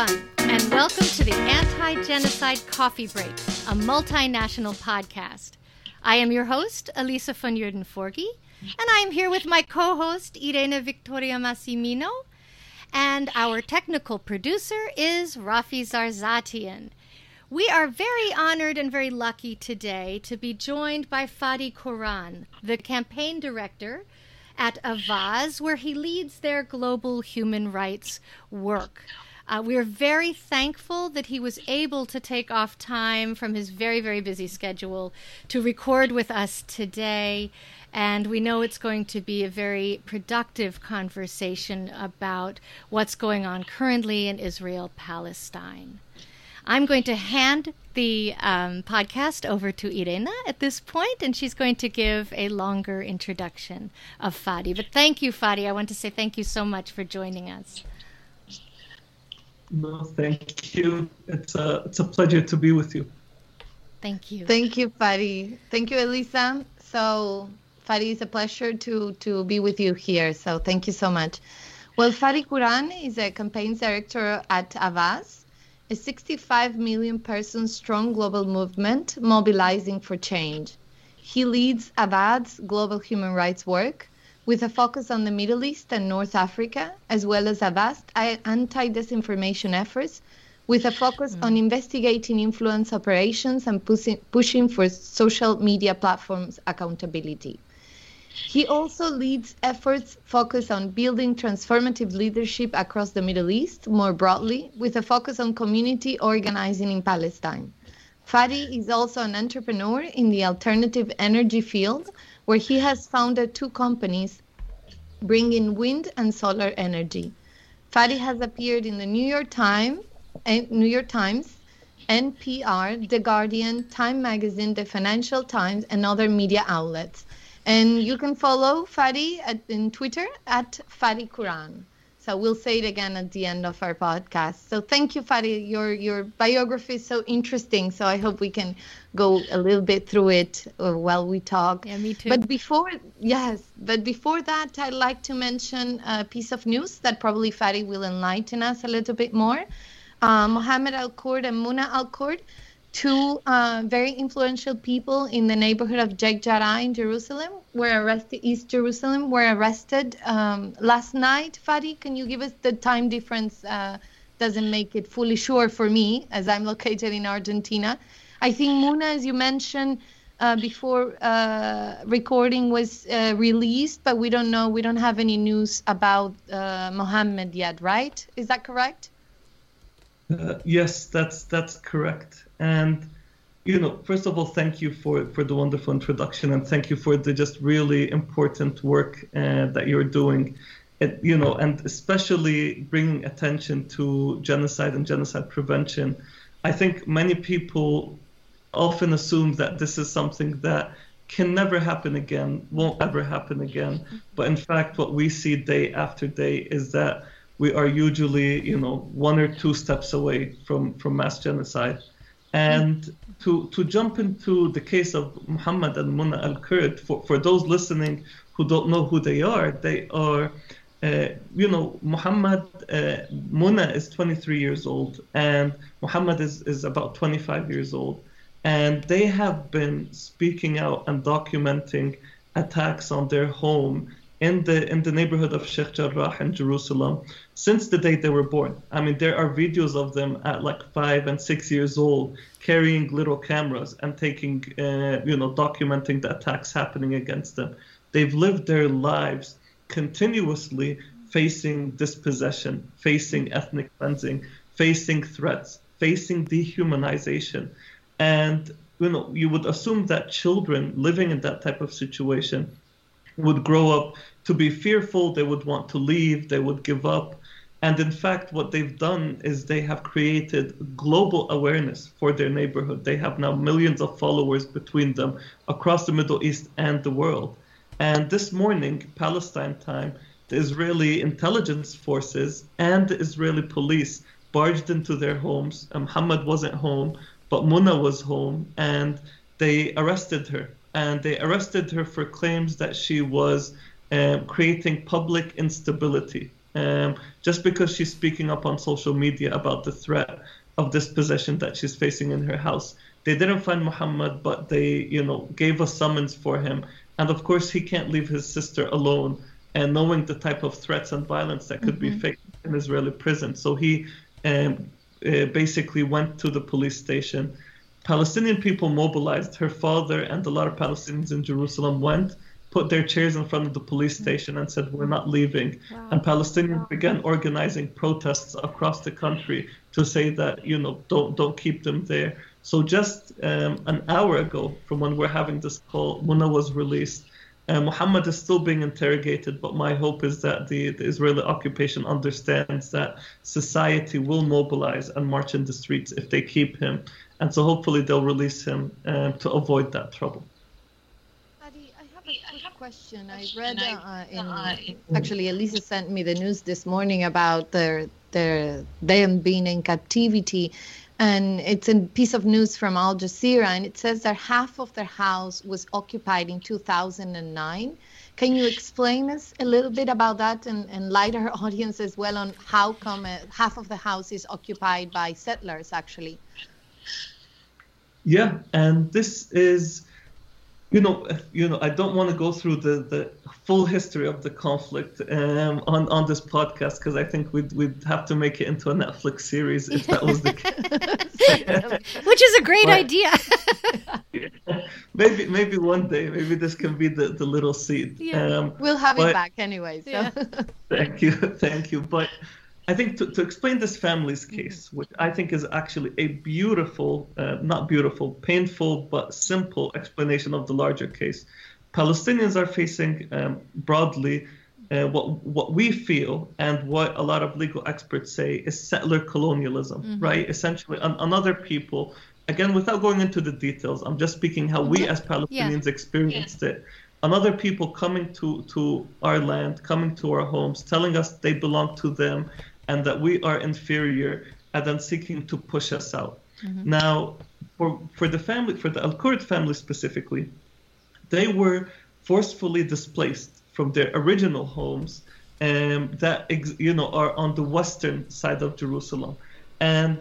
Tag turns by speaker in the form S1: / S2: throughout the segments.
S1: everyone, and welcome to the Anti Genocide Coffee Break, a multinational podcast. I am your host, Elisa von Forgey, and I am here with my co host, Irene Victoria Massimino, and our technical producer is Rafi Zarzatian. We are very honored and very lucky today to be joined by Fadi Quran, the campaign director at Avaaz, where he leads their global human rights work. Uh, we're very thankful that he was able to take off time from his very, very busy schedule to record with us today. And we know it's going to be a very productive conversation about what's going on currently in Israel Palestine. I'm going to hand the um, podcast over to Irena at this point, and she's going to give a longer introduction of Fadi. But thank you, Fadi. I want to say thank you so much for joining us.
S2: No, thank you. It's a it's a pleasure to be with you.
S1: Thank you.
S3: Thank you, Fadi. Thank you, Elisa. So, Fadi, it's a pleasure to to be with you here. So, thank you so much. Well, Fadi Quran is a campaigns director at Avaaz, a 65 million person strong global movement mobilizing for change. He leads Avaaz's global human rights work with a focus on the Middle East and North Africa, as well as a vast anti disinformation efforts with a focus mm. on investigating influence operations and pushing, pushing for social media platforms accountability. He also leads efforts focused on building transformative leadership across the Middle East more broadly, with a focus on community organizing in Palestine. Fadi is also an entrepreneur in the alternative energy field, where he has founded two companies bringing wind and solar energy. Fadi has appeared in the New York Times, eh, New York Times, NPR, The Guardian, Time Magazine, The Financial Times, and other media outlets. And you can follow Fadi at, in Twitter at Fadi Quran. So we'll say it again at the end of our podcast. So thank you, Fadi. Your your biography is so interesting. So I hope we can go a little bit through it uh, while we talk.
S1: Yeah, me too.
S3: But before yes, but before that, I'd like to mention a piece of news that probably Fadi will enlighten us a little bit more. Uh, Mohammed Al Kurd and Muna Al Kurd two uh, very influential people in the neighborhood of Sheikh Jarrah in Jerusalem were arrested, East Jerusalem, were arrested um, last night. Fadi, can you give us the time difference? Uh, doesn't make it fully sure for me as I'm located in Argentina. I think Muna, as you mentioned uh, before uh, recording, was uh, released, but we don't know, we don't have any news about uh, Mohammed yet, right? Is that correct?
S2: yes, that's that's correct. And you know, first of all, thank you for for the wonderful introduction, and thank you for the just really important work uh, that you're doing. It, you know, and especially bringing attention to genocide and genocide prevention. I think many people often assume that this is something that can never happen again, won't ever happen again. But in fact, what we see day after day is that we are usually, you know, one or two steps away from, from mass genocide. And to, to jump into the case of Muhammad and Muna al Kurd, for, for those listening who don't know who they are, they are, uh, you know, Muhammad, uh, Muna is 23 years old, and Muhammad is, is about 25 years old. And they have been speaking out and documenting attacks on their home in the in the neighborhood of Sheikh Jarrah in Jerusalem since the day they were born. I mean, there are videos of them at like five and six years old carrying little cameras and taking, uh, you know, documenting the attacks happening against them. They've lived their lives continuously facing dispossession, facing ethnic cleansing, facing threats, facing dehumanization. And you know, you would assume that children living in that type of situation would grow up to be fearful, they would want to leave, they would give up. And in fact, what they've done is they have created global awareness for their neighborhood. They have now millions of followers between them across the Middle East and the world. And this morning, Palestine time, the Israeli intelligence forces and the Israeli police barged into their homes. Uh, Muhammad wasn't home, but Muna was home, and they arrested her. And they arrested her for claims that she was um, creating public instability um, just because she's speaking up on social media about the threat of this dispossession that she's facing in her house. They didn't find Muhammad, but they, you know, gave a summons for him. And of course, he can't leave his sister alone. And knowing the type of threats and violence that could mm-hmm. be faced in Israeli prison, so he um, uh, basically went to the police station. Palestinian people mobilized. Her father and a lot of Palestinians in Jerusalem went put their chairs in front of the police mm. station and said, We're not leaving. Wow. And Palestinians wow. began organizing protests across the country to say that, you know, don't, don't keep them there. So just um, an hour ago from when we're having this call, Muna was released. Uh, Muhammad is still being interrogated, but my hope is that the, the Israeli occupation understands that society will mobilize and march in the streets if they keep him. And so hopefully they'll release him um, to avoid that trouble
S3: question. I read uh, in, uh, actually Elisa sent me the news this morning about their their them being in captivity, and it's a piece of news from Al Jazeera, and it says that half of their house was occupied in 2009. Can you explain us a little bit about that and, and light our audience as well on how come uh, half of the house is occupied by settlers actually?
S2: Yeah, and this is you know, you know, I don't want to go through the, the full history of the conflict um, on on this podcast because I think we'd we'd have to make it into a Netflix series if that was the
S1: case. Which is a great but, idea.
S2: maybe maybe one day, maybe this can be the, the little seed.
S3: Yeah. Um, we'll have but, it back anyway. So. Yeah.
S2: thank you, thank you. But I think to, to explain this family's mm-hmm. case, which I think is actually a beautiful, uh, not beautiful, painful, but simple explanation of the larger case. Palestinians are facing um, broadly uh, what what we feel and what a lot of legal experts say is settler colonialism, mm-hmm. right? Essentially, an, another people. Again, without going into the details, I'm just speaking how we as Palestinians yeah. experienced yeah. it. Another people coming to to our land, coming to our homes, telling us they belong to them, and that we are inferior and then seeking to push us out. Mm-hmm. Now, for, for the family, for the Al Kurd family specifically, they were forcefully displaced from their original homes um, that you know are on the western side of Jerusalem, and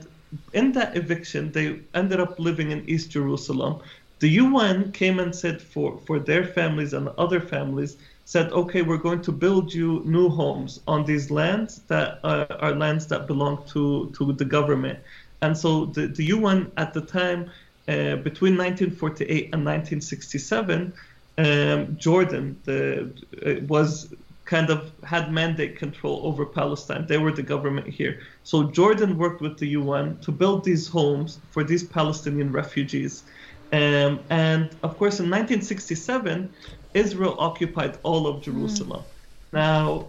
S2: in that eviction, they ended up living in East Jerusalem. The UN came and said for, for their families and other families said, okay, we're going to build you new homes on these lands that are, are lands that belong to, to the government. And so the, the UN at the time, uh, between 1948 and 1967, um, Jordan the, uh, was kind of had mandate control over Palestine. They were the government here. So Jordan worked with the UN to build these homes for these Palestinian refugees. Um, and of course, in 1967, Israel occupied all of Jerusalem. Mm. Now,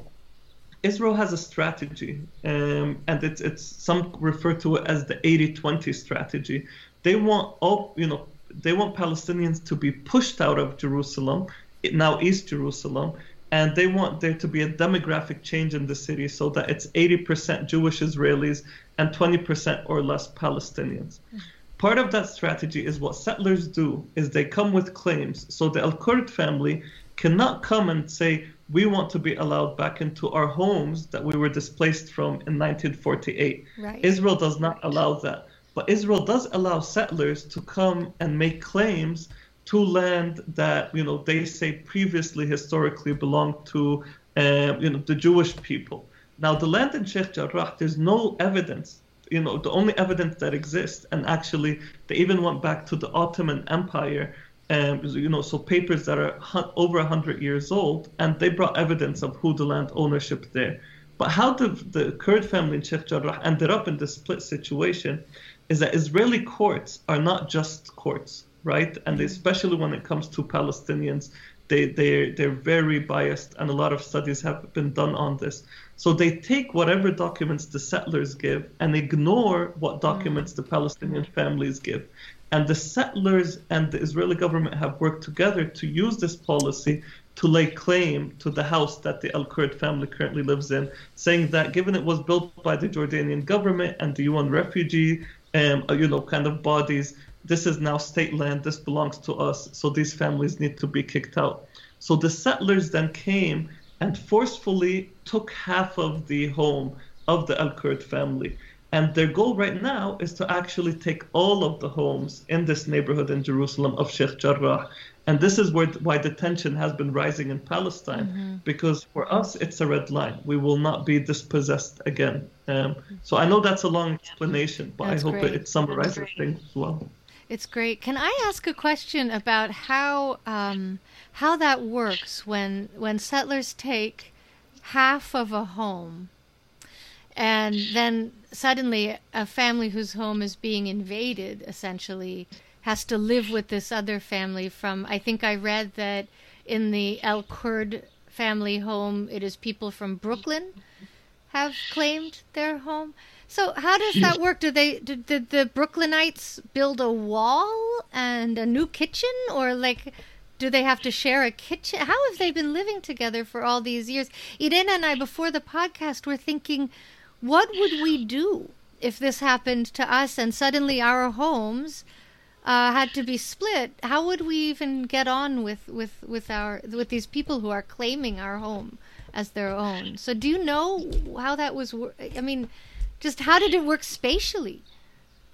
S2: Israel has a strategy, um, and it's it's some refer to it as the 80-20 strategy. They want all you know they want Palestinians to be pushed out of Jerusalem, now East Jerusalem, and they want there to be a demographic change in the city so that it's 80% Jewish Israelis and 20% or less Palestinians. Mm part of that strategy is what settlers do is they come with claims. So the al-kurd family cannot come and say we want to be allowed back into our homes that we were displaced from in 1948 right. israel does not allow that. But israel does allow settlers to come and make claims to land that you know they say previously historically belonged to uh, you know the jewish people. Now the land in sheikh jarrah there's no evidence you know the only evidence that exists and actually they even went back to the ottoman empire um, you know so papers that are over 100 years old and they brought evidence of who the land ownership there but how the, the kurd family in sheikh jarrah ended up in this split situation is that israeli courts are not just courts right and mm-hmm. especially when it comes to palestinians they, they, they're very biased, and a lot of studies have been done on this. So they take whatever documents the settlers give and ignore what documents the Palestinian families give. And the settlers and the Israeli government have worked together to use this policy to lay claim to the house that the Al Kurd family currently lives in, saying that given it was built by the Jordanian government and the UN refugee, um, you know, kind of bodies, this is now state land, this belongs to us, so these families need to be kicked out. So the settlers then came and forcefully took half of the home of the Al Kurd family. And their goal right now is to actually take all of the homes in this neighborhood in Jerusalem of Sheikh Jarrah. And this is where, why the tension has been rising in Palestine, mm-hmm. because for us, it's a red line. We will not be dispossessed again. Um, so I know that's a long explanation, but that's I hope it, it, summarizes things well.
S1: It's great. Can I ask a question about how um, how that works when when settlers take half of a home and then suddenly a family whose home is being invaded essentially has to live with this other family from I think I read that in the El Kurd family home it is people from Brooklyn have claimed their home. So how does that work? Do they did, did the Brooklynites build a wall and a new kitchen or like do they have to share a kitchen? How have they been living together for all these years? Irena and I before the podcast were thinking what would we do if this happened to us and suddenly our homes uh, had to be split? How would we even get on with, with, with our with these people who are claiming our home as their own? So, do you know how that was? I mean, just how did it work spatially?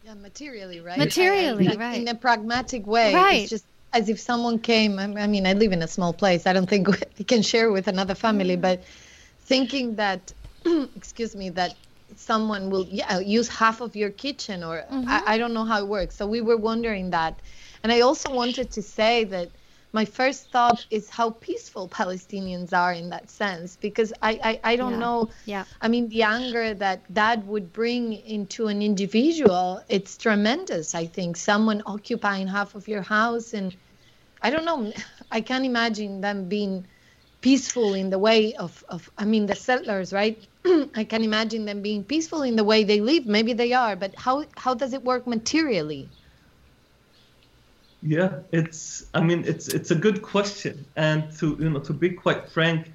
S3: Yeah, materially, right?
S1: Materially,
S3: I, I,
S1: right?
S3: In a pragmatic way,
S1: right?
S3: It's just as if someone came. I mean, I live in a small place. I don't think we can share with another family, mm. but thinking that excuse me, that someone will yeah, use half of your kitchen or mm-hmm. I, I don't know how it works. So we were wondering that. And I also wanted to say that my first thought is how peaceful Palestinians are in that sense because I, I, I don't
S1: yeah.
S3: know.
S1: Yeah.
S3: I mean, the anger that that would bring into an individual, it's tremendous. I think someone occupying half of your house and I don't know. I can't imagine them being peaceful in the way of, of I mean the settlers, right? I can't imagine them being peaceful in the way they live. Maybe they are, but how how does it work materially?
S2: Yeah, it's I mean it's it's a good question. And to you know to be quite frank,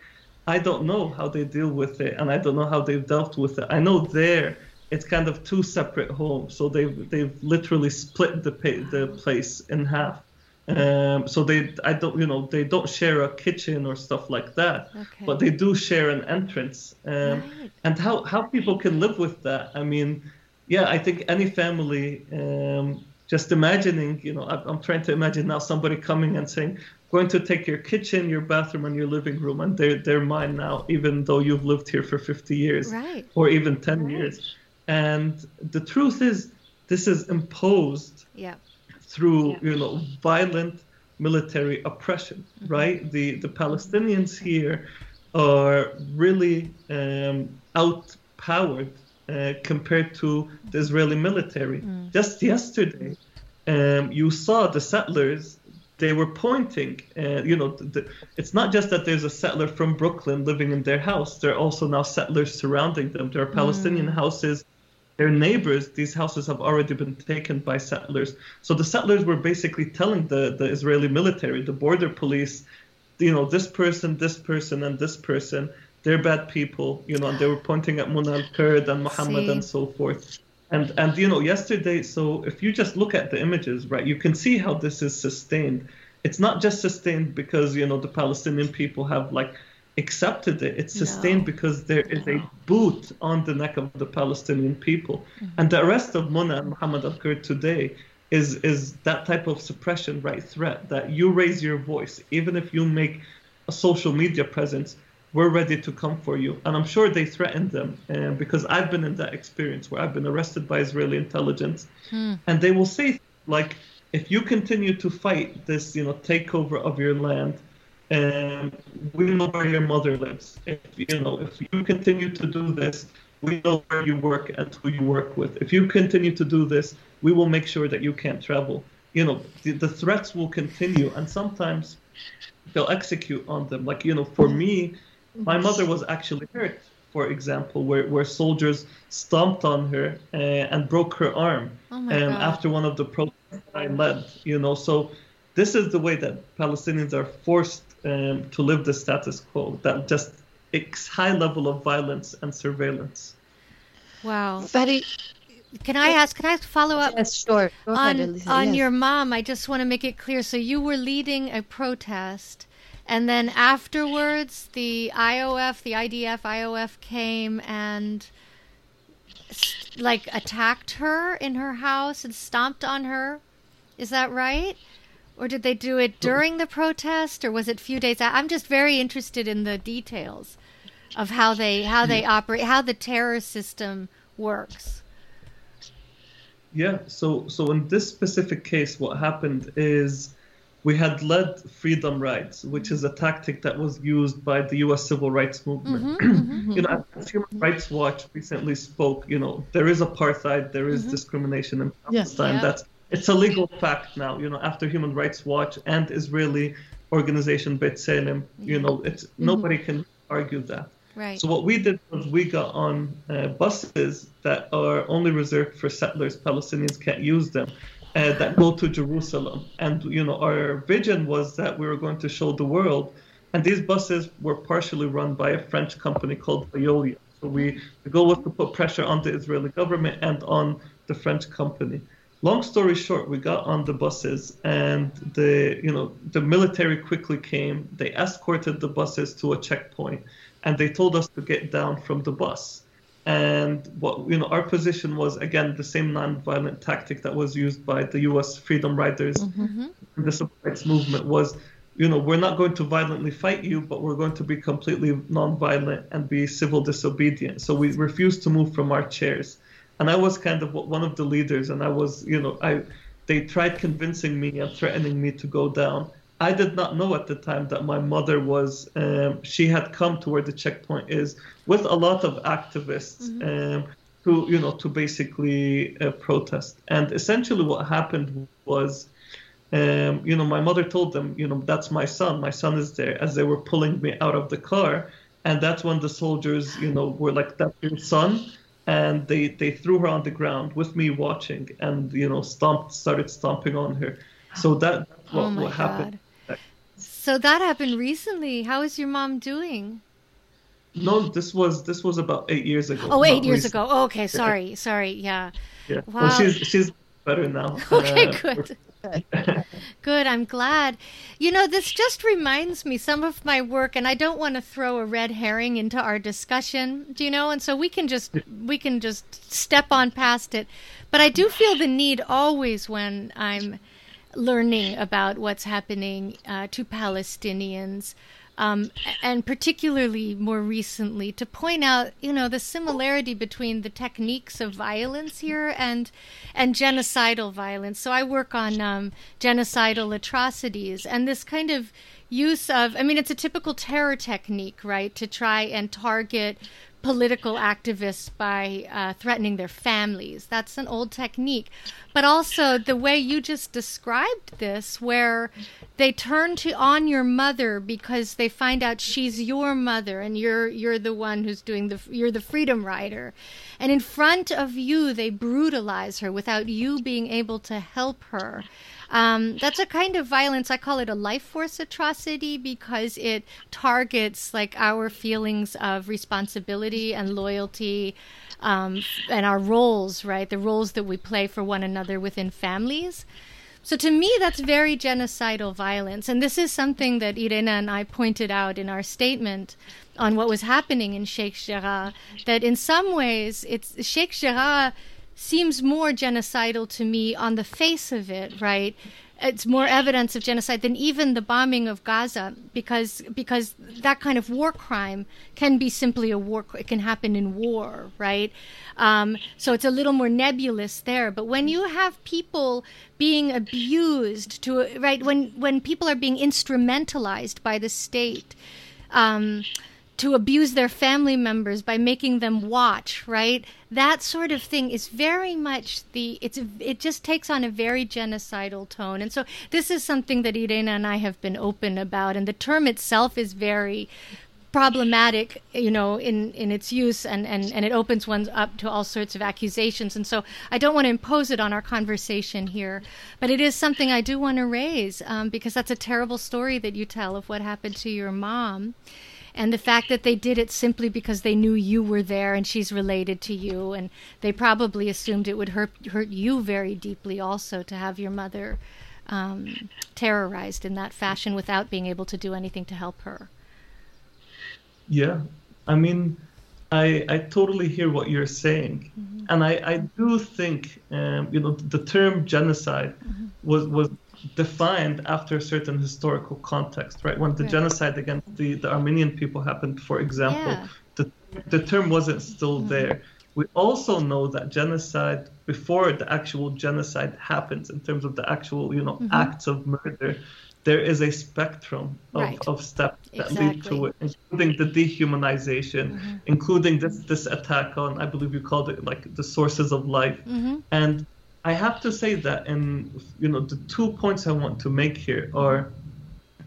S2: I don't know how they deal with it and I don't know how they've dealt with it. I know there it's kind of two separate homes. So they've they've literally split the the place in half. Um, so they, I don't, you know, they don't share a kitchen or stuff like that,
S1: okay.
S2: but they do share an entrance. Um,
S1: right.
S2: And how how people can live with that? I mean, yeah, I think any family, um, just imagining, you know, I'm, trying to imagine now somebody coming and saying, going to take your kitchen, your bathroom, and your living room, and they're they're mine now, even though you've lived here for 50 years,
S1: right.
S2: or even 10
S1: right.
S2: years. And the truth is, this is imposed.
S1: Yeah
S2: through
S1: yeah.
S2: you know violent military oppression mm-hmm. right the the palestinians here are really um, outpowered uh, compared to the israeli military mm. just yesterday um, you saw the settlers they were pointing uh, you know the, it's not just that there's a settler from brooklyn living in their house there are also now settlers surrounding them there are palestinian mm. houses their neighbors, these houses have already been taken by settlers. So the settlers were basically telling the, the Israeli military, the border police, you know, this person, this person, and this person, they're bad people, you know, and they were pointing at Muna al-Kurd and Muhammad
S1: see.
S2: and so forth. And, and, you know, yesterday, so if you just look at the images, right, you can see how this is sustained. It's not just sustained because, you know, the Palestinian people have like accepted it. It's sustained no. because there is no. a boot on the neck of the Palestinian people. Mm-hmm. And the arrest of Muna and Muhammad al Kurd today is is that type of suppression right threat that you raise your voice, even if you make a social media presence, we're ready to come for you. And I'm sure they threatened them uh, because I've been in that experience where I've been arrested by Israeli intelligence,
S1: hmm.
S2: and they will say like, if you continue to fight this, you know, takeover of your land, and we know where your mother lives. If you know, if you continue to do this, we know where you work and who you work with. If you continue to do this, we will make sure that you can't travel. You know, the, the threats will continue, and sometimes they'll execute on them. Like you know, for me, my mother was actually hurt. For example, where, where soldiers stomped on her uh, and broke her arm
S1: oh
S2: um, after one of the protests I led. You know, so this is the way that Palestinians are forced um, to live the status quo, that just high level of violence and surveillance.
S1: Wow.
S3: Betty,
S1: can I ask? Can I follow up?
S3: Yes, sure.
S1: Go on
S3: ahead,
S1: on
S3: yes.
S1: your mom, I just want to make it clear. So you were leading a protest, And then afterwards, the IOF, the IDF, IOF came and like attacked her in her house and stomped on her. Is that right? Or did they do it during the protest, or was it a few days? I'm just very interested in the details of how they how they operate, how the terror system works.
S2: Yeah. So so in this specific case, what happened is we had led freedom rides, which is a tactic that was used by the U.S. civil rights movement. Mm-hmm, mm-hmm. you know, Human Rights Watch recently spoke, you know, there is apartheid, there is mm-hmm. discrimination in Palestine. Yes. That's it's a legal fact now. You know, after Human Rights Watch and Israeli organization B'Tselem, you know, it's mm-hmm. nobody can argue that.
S1: Right.
S2: So what we did was we got on uh, buses that are only reserved for settlers. Palestinians can't use them uh, that go to Jerusalem. And you know, our vision was that we were going to show the world. And these buses were partially run by a French company called Veolia. So we the goal was to put pressure on the Israeli government and on the French company. Long story short, we got on the buses, and the you know the military quickly came. They escorted the buses to a checkpoint, and they told us to get down from the bus. And what you know, our position was again the same non-violent tactic that was used by the U.S. Freedom Riders. Mm-hmm. The civil rights movement was, you know, we're not going to violently fight you, but we're going to be completely non-violent and be civil disobedient. So we refused to move from our chairs. And I was kind of one of the leaders, and I was, you know, I they tried convincing me and threatening me to go down. I did not know at the time that my mother was, um, she had come to where the checkpoint is with a lot of activists mm-hmm. um, who, you know, to basically uh, protest. And essentially what happened was, um, you know, my mother told them, you know, that's my son. My son is there as they were pulling me out of the car. And that's when the soldiers, you know, were like, that's your son. And they, they threw her on the ground with me watching and, you know, stomped, started stomping on her. So that, that's what, oh what happened.
S1: So that happened recently. How is your mom doing?
S2: No, this was this was about eight years ago.
S1: Oh, eight years recently. ago. Oh, okay, sorry, yeah. sorry. Yeah.
S2: Yeah. Wow. Well, she's she's better now.
S1: okay, uh, good. Good, I'm glad. You know, this just reminds me some of my work and I don't want to throw a red herring into our discussion, do you know? And so we can just we can just step on past it. But I do feel the need always when I'm learning about what's happening uh, to Palestinians. Um, and particularly more recently, to point out, you know, the similarity between the techniques of violence here and and genocidal violence. So I work on um, genocidal atrocities and this kind of use of, I mean, it's a typical terror technique, right, to try and target political activists by uh, threatening their families. That's an old technique. But also the way you just described this, where they turn to on your mother because they find out she's your mother and you're you're the one who's doing the you're the freedom rider, and in front of you they brutalize her without you being able to help her. Um, that's a kind of violence. I call it a life force atrocity because it targets like our feelings of responsibility and loyalty. Um, and our roles, right? The roles that we play for one another within families. So to me, that's very genocidal violence. And this is something that Irena and I pointed out in our statement on what was happening in Sheikh Jarrah, that in some ways, it's Sheikh Jarrah seems more genocidal to me on the face of it, right? It's more evidence of genocide than even the bombing of Gaza, because because that kind of war crime can be simply a war. It can happen in war, right? Um, so it's a little more nebulous there. But when you have people being abused to right when when people are being instrumentalized by the state. Um, to abuse their family members by making them watch, right? That sort of thing is very much the it's it just takes on a very genocidal tone. And so this is something that Irena and I have been open about and the term itself is very problematic, you know, in, in its use and, and, and it opens one up to all sorts of accusations. And so I don't want to impose it on our conversation here, but it is something I do want to raise um, because that's a terrible story that you tell of what happened to your mom and the fact that they did it simply because they knew you were there and she's related to you and they probably assumed it would hurt hurt you very deeply also to have your mother um, terrorized in that fashion without being able to do anything to help her.
S2: Yeah, I mean, I I totally hear what you're saying, mm-hmm. and I I do think um, you know the term genocide mm-hmm. was was defined after a certain historical context, right? When the right. genocide against the, the Armenian people happened, for example, yeah. the, the term wasn't still mm-hmm. there. We also know that genocide, before the actual genocide happens, in terms of the actual, you know, mm-hmm. acts of murder, there is a spectrum of, right. of steps that exactly. lead to it, including the dehumanization, mm-hmm. including this this attack on, I believe you called it like the sources of life,
S1: mm-hmm.
S2: and I have to say that, and you know, the two points I want to make here are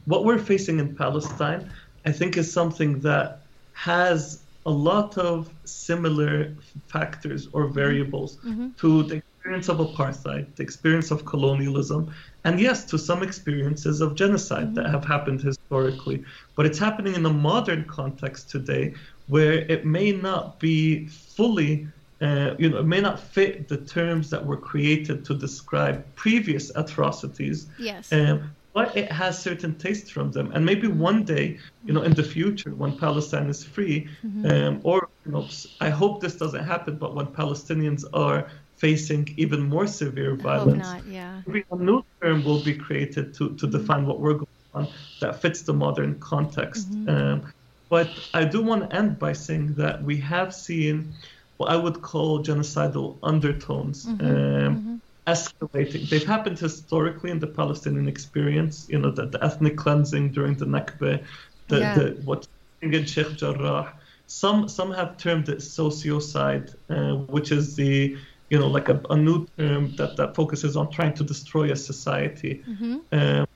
S2: what we're facing in Palestine. I think is something that has a lot of similar factors or mm-hmm. variables
S1: mm-hmm.
S2: to the experience of apartheid, the experience of colonialism, and yes, to some experiences of genocide mm-hmm. that have happened historically. But it's happening in a modern context today where it may not be fully uh, you know, it may not fit the terms that were created to describe previous atrocities.
S1: Yes.
S2: Um, but it has certain tastes from them, and maybe one day, you know, in the future, when Palestine is free,
S1: mm-hmm.
S2: um, or you know, I hope this doesn't happen, but when Palestinians are facing even more severe violence,
S1: not, yeah.
S2: a new term will be created to to mm-hmm. define what we're going on that fits the modern context.
S1: Mm-hmm.
S2: Um, but I do want to end by saying that we have seen what I would call genocidal undertones
S1: mm-hmm,
S2: um,
S1: mm-hmm.
S2: escalating. They've happened historically in the Palestinian experience. You know, the, the ethnic cleansing during the Nakba, the,
S1: yeah.
S2: the what in Sheikh Jarrah. Some some have termed it sociocide, uh, which is the you know like a, a, new term that, that focuses on trying to destroy a society.
S1: Mm-hmm.
S2: Um,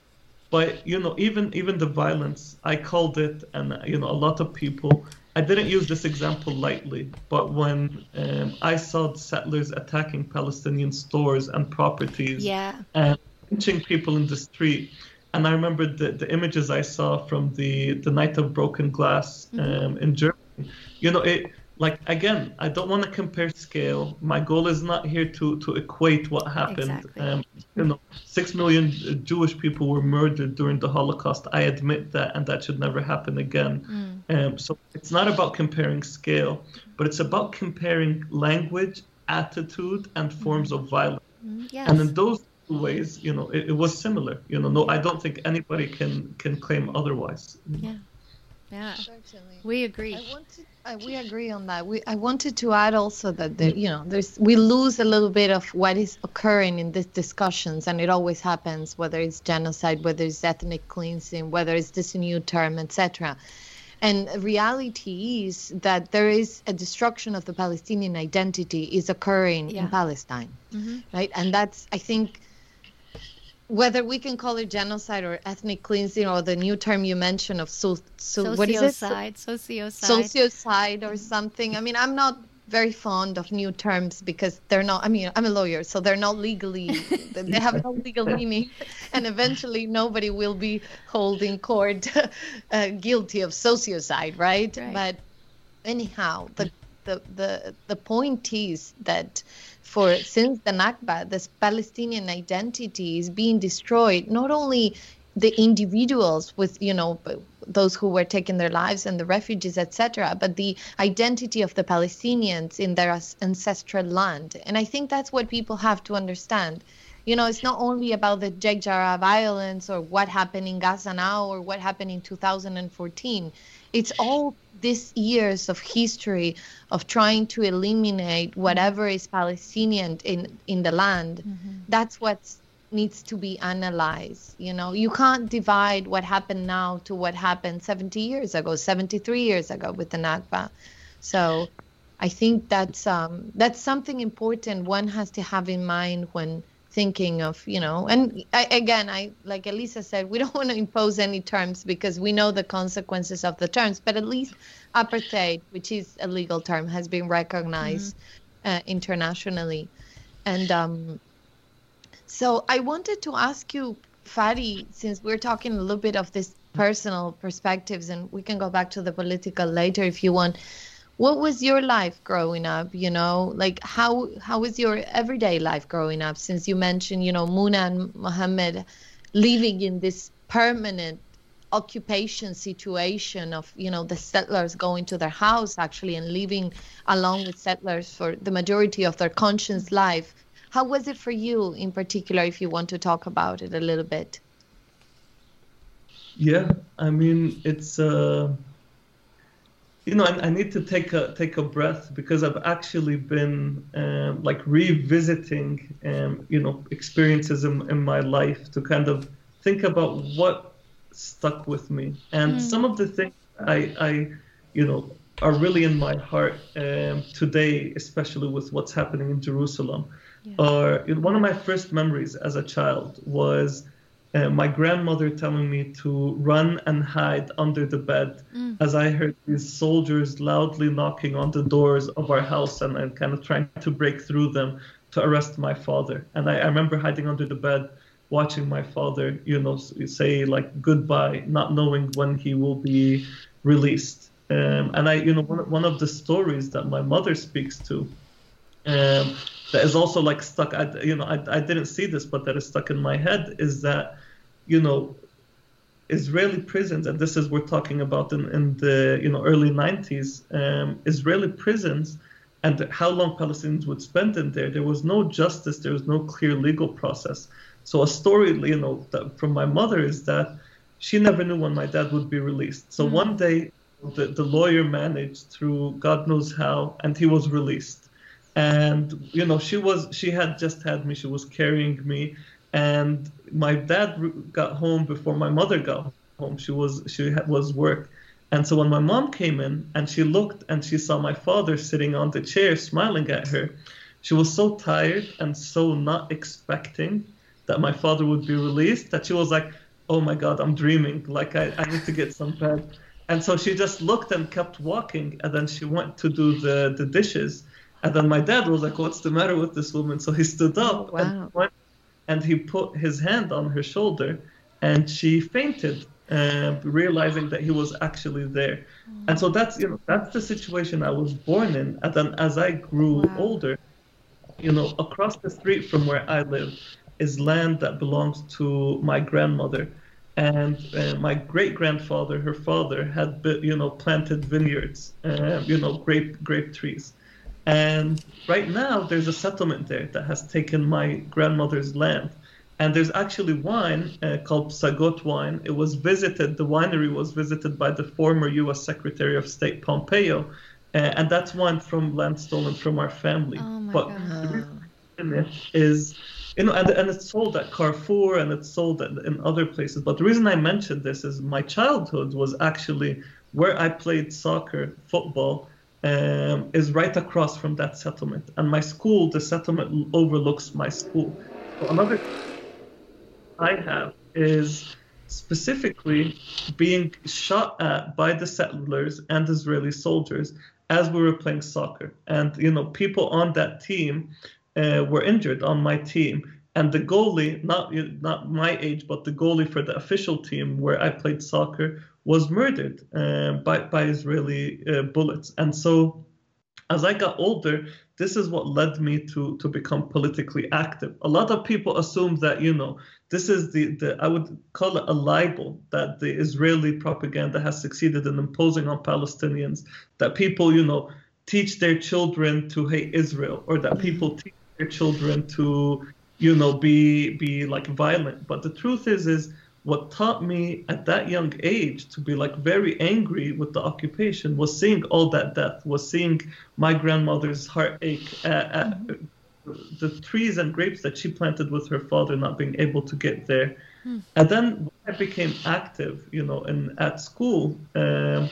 S2: but you know even even the violence, I called it, and you know a lot of people I didn't use this example lightly, but when um, I saw settlers attacking Palestinian stores and properties
S1: yeah.
S2: and lynching people in the street, and I remember the, the images I saw from the, the night of broken glass um, mm-hmm. in Germany. You know, it like again, I don't want to compare scale. My goal is not here to to equate what happened.
S1: Exactly.
S2: Um, you know, six million Jewish people were murdered during the Holocaust. I admit that, and that should never happen again.
S1: Mm.
S2: Um, so it's not about comparing scale, but it's about comparing language, attitude, and forms of violence.
S1: Mm, yes.
S2: And in those ways, you know, it, it was similar. You know, no, I don't think anybody can can claim otherwise.
S1: Yeah. Yeah, Certainly. we agree.
S3: I wanted, I, we agree on that. We, I wanted to add also that the, you know, there's we lose a little bit of what is occurring in these discussions, and it always happens, whether it's genocide, whether it's ethnic cleansing, whether it's this new term, etc. And reality is that there is a destruction of the Palestinian identity is occurring
S1: yeah.
S3: in Palestine,
S1: mm-hmm.
S3: right? And that's, I think, whether we can call it genocide or ethnic cleansing or the new term you mentioned of so, so what is it?
S1: Sociocide, sociocide.
S3: Sociocide or something. I mean, I'm not very fond of new terms because they're not. I mean, I'm a lawyer, so they're not legally. they have no legal meaning, and eventually nobody will be holding court uh, guilty of sociocide, right?
S1: right?
S3: But anyhow, the the the the point is that for since the Nakba, this Palestinian identity is being destroyed. Not only the individuals with you know those who were taking their lives and the refugees etc but the identity of the palestinians in their ancestral land and i think that's what people have to understand you know it's not only about the Jarrah violence or what happened in gaza now or what happened in 2014 it's all these years of history of trying to eliminate whatever is Palestinian in in the land.
S1: Mm-hmm.
S3: That's what needs to be analyzed. You know, you can't divide what happened now to what happened 70 years ago, 73 years ago with the Nakba. So I think that's um, that's something important one has to have in mind when thinking of you know and I, again i like elisa said we don't want to impose any terms because we know the consequences of the terms but at least apartheid which is a legal term has been recognized mm-hmm. uh, internationally and um, so i wanted to ask you fadi since we're talking a little bit of this personal perspectives and we can go back to the political later if you want what was your life growing up you know? Like how how was your everyday life growing up since you mentioned you know muna and mohammed living in this permanent occupation situation of you know the settlers going to their house actually and living along with settlers for the majority of their conscious life? How was it for you in particular if you want to talk about it a little bit?
S2: Yeah i mean it's uh you know I, I need to take a take a breath because i've actually been um, like revisiting um, you know experiences in, in my life to kind of think about what stuck with me. And mm. some of the things I, I, you know, are really in my heart um, today, especially with what's happening in Jerusalem. Yeah. Are you know, one of my first memories as a child was uh, my grandmother telling me to run and hide under the bed mm. as I heard these soldiers loudly knocking on the doors of our house and, and kind of trying to break through them to arrest my father. And I, I remember hiding under the bed watching my father, you know, say like goodbye, not knowing when he will be released. Um, and I, you know, one, one of the stories that my mother speaks to, um, that is also like stuck. I, you know, I, I didn't see this, but that is stuck in my head is that, you know, Israeli prisons, and this is we're talking about in, in the you know early 90s, um, Israeli prisons, and how long Palestinians would spend in there. There was no justice. There was no clear legal process. So a story, you know, from my mother is that she never knew when my dad would be released. So mm one day, the, the lawyer managed through God knows how, and he was released. And you know, she was she had just had me. She was carrying me, and my dad got home before my mother got home. She was she had, was work. And so when my mom came in and she looked and she saw my father sitting on the chair smiling at her, she was so tired and so not expecting that my father would be released that she was like, oh my God, I'm dreaming. Like, I, I need to get some bed. And so she just looked and kept walking. And then she went to do the, the dishes. And then my dad was like, what's the matter with this woman? So he stood up
S3: oh, wow.
S2: and, went, and he put his hand on her shoulder and she fainted. Uh, realizing that he was actually there, and so that's you know that's the situation I was born in. And then as I grew wow. older, you know, across the street from where I live, is land that belongs to my grandmother. And uh, my great grandfather, her father, had you know planted vineyards, uh, you know grape grape trees, and right now there's a settlement there that has taken my grandmother's land, and there's actually wine uh, called Psagot wine. It was visited, the winery was visited by the former U.S. Secretary of State Pompeo, uh, and that's wine from land stolen from our family.
S1: Oh my but
S2: God. is you know, and, and it's sold at Carrefour and it's sold in other places. But the reason I mentioned this is my childhood was actually where I played soccer, football, um, is right across from that settlement. And my school, the settlement overlooks my school. So another I have is specifically being shot at by the settlers and Israeli soldiers as we were playing soccer. And you know, people on that team uh, were injured on my team. And the goalie, not not my age, but the goalie for the official team where I played soccer, was murdered uh, by by Israeli uh, bullets. And so, as I got older, this is what led me to to become politically active. A lot of people assume that you know this is the the I would call it a libel that the Israeli propaganda has succeeded in imposing on Palestinians. That people you know teach their children to hate Israel, or that people teach their children to you know be be like violent but the truth is is what taught me at that young age to be like very angry with the occupation was seeing all that death was seeing my grandmother's heartache at, at mm-hmm. the trees and grapes that she planted with her father not being able to get there mm. and then when i became active you know in at school um,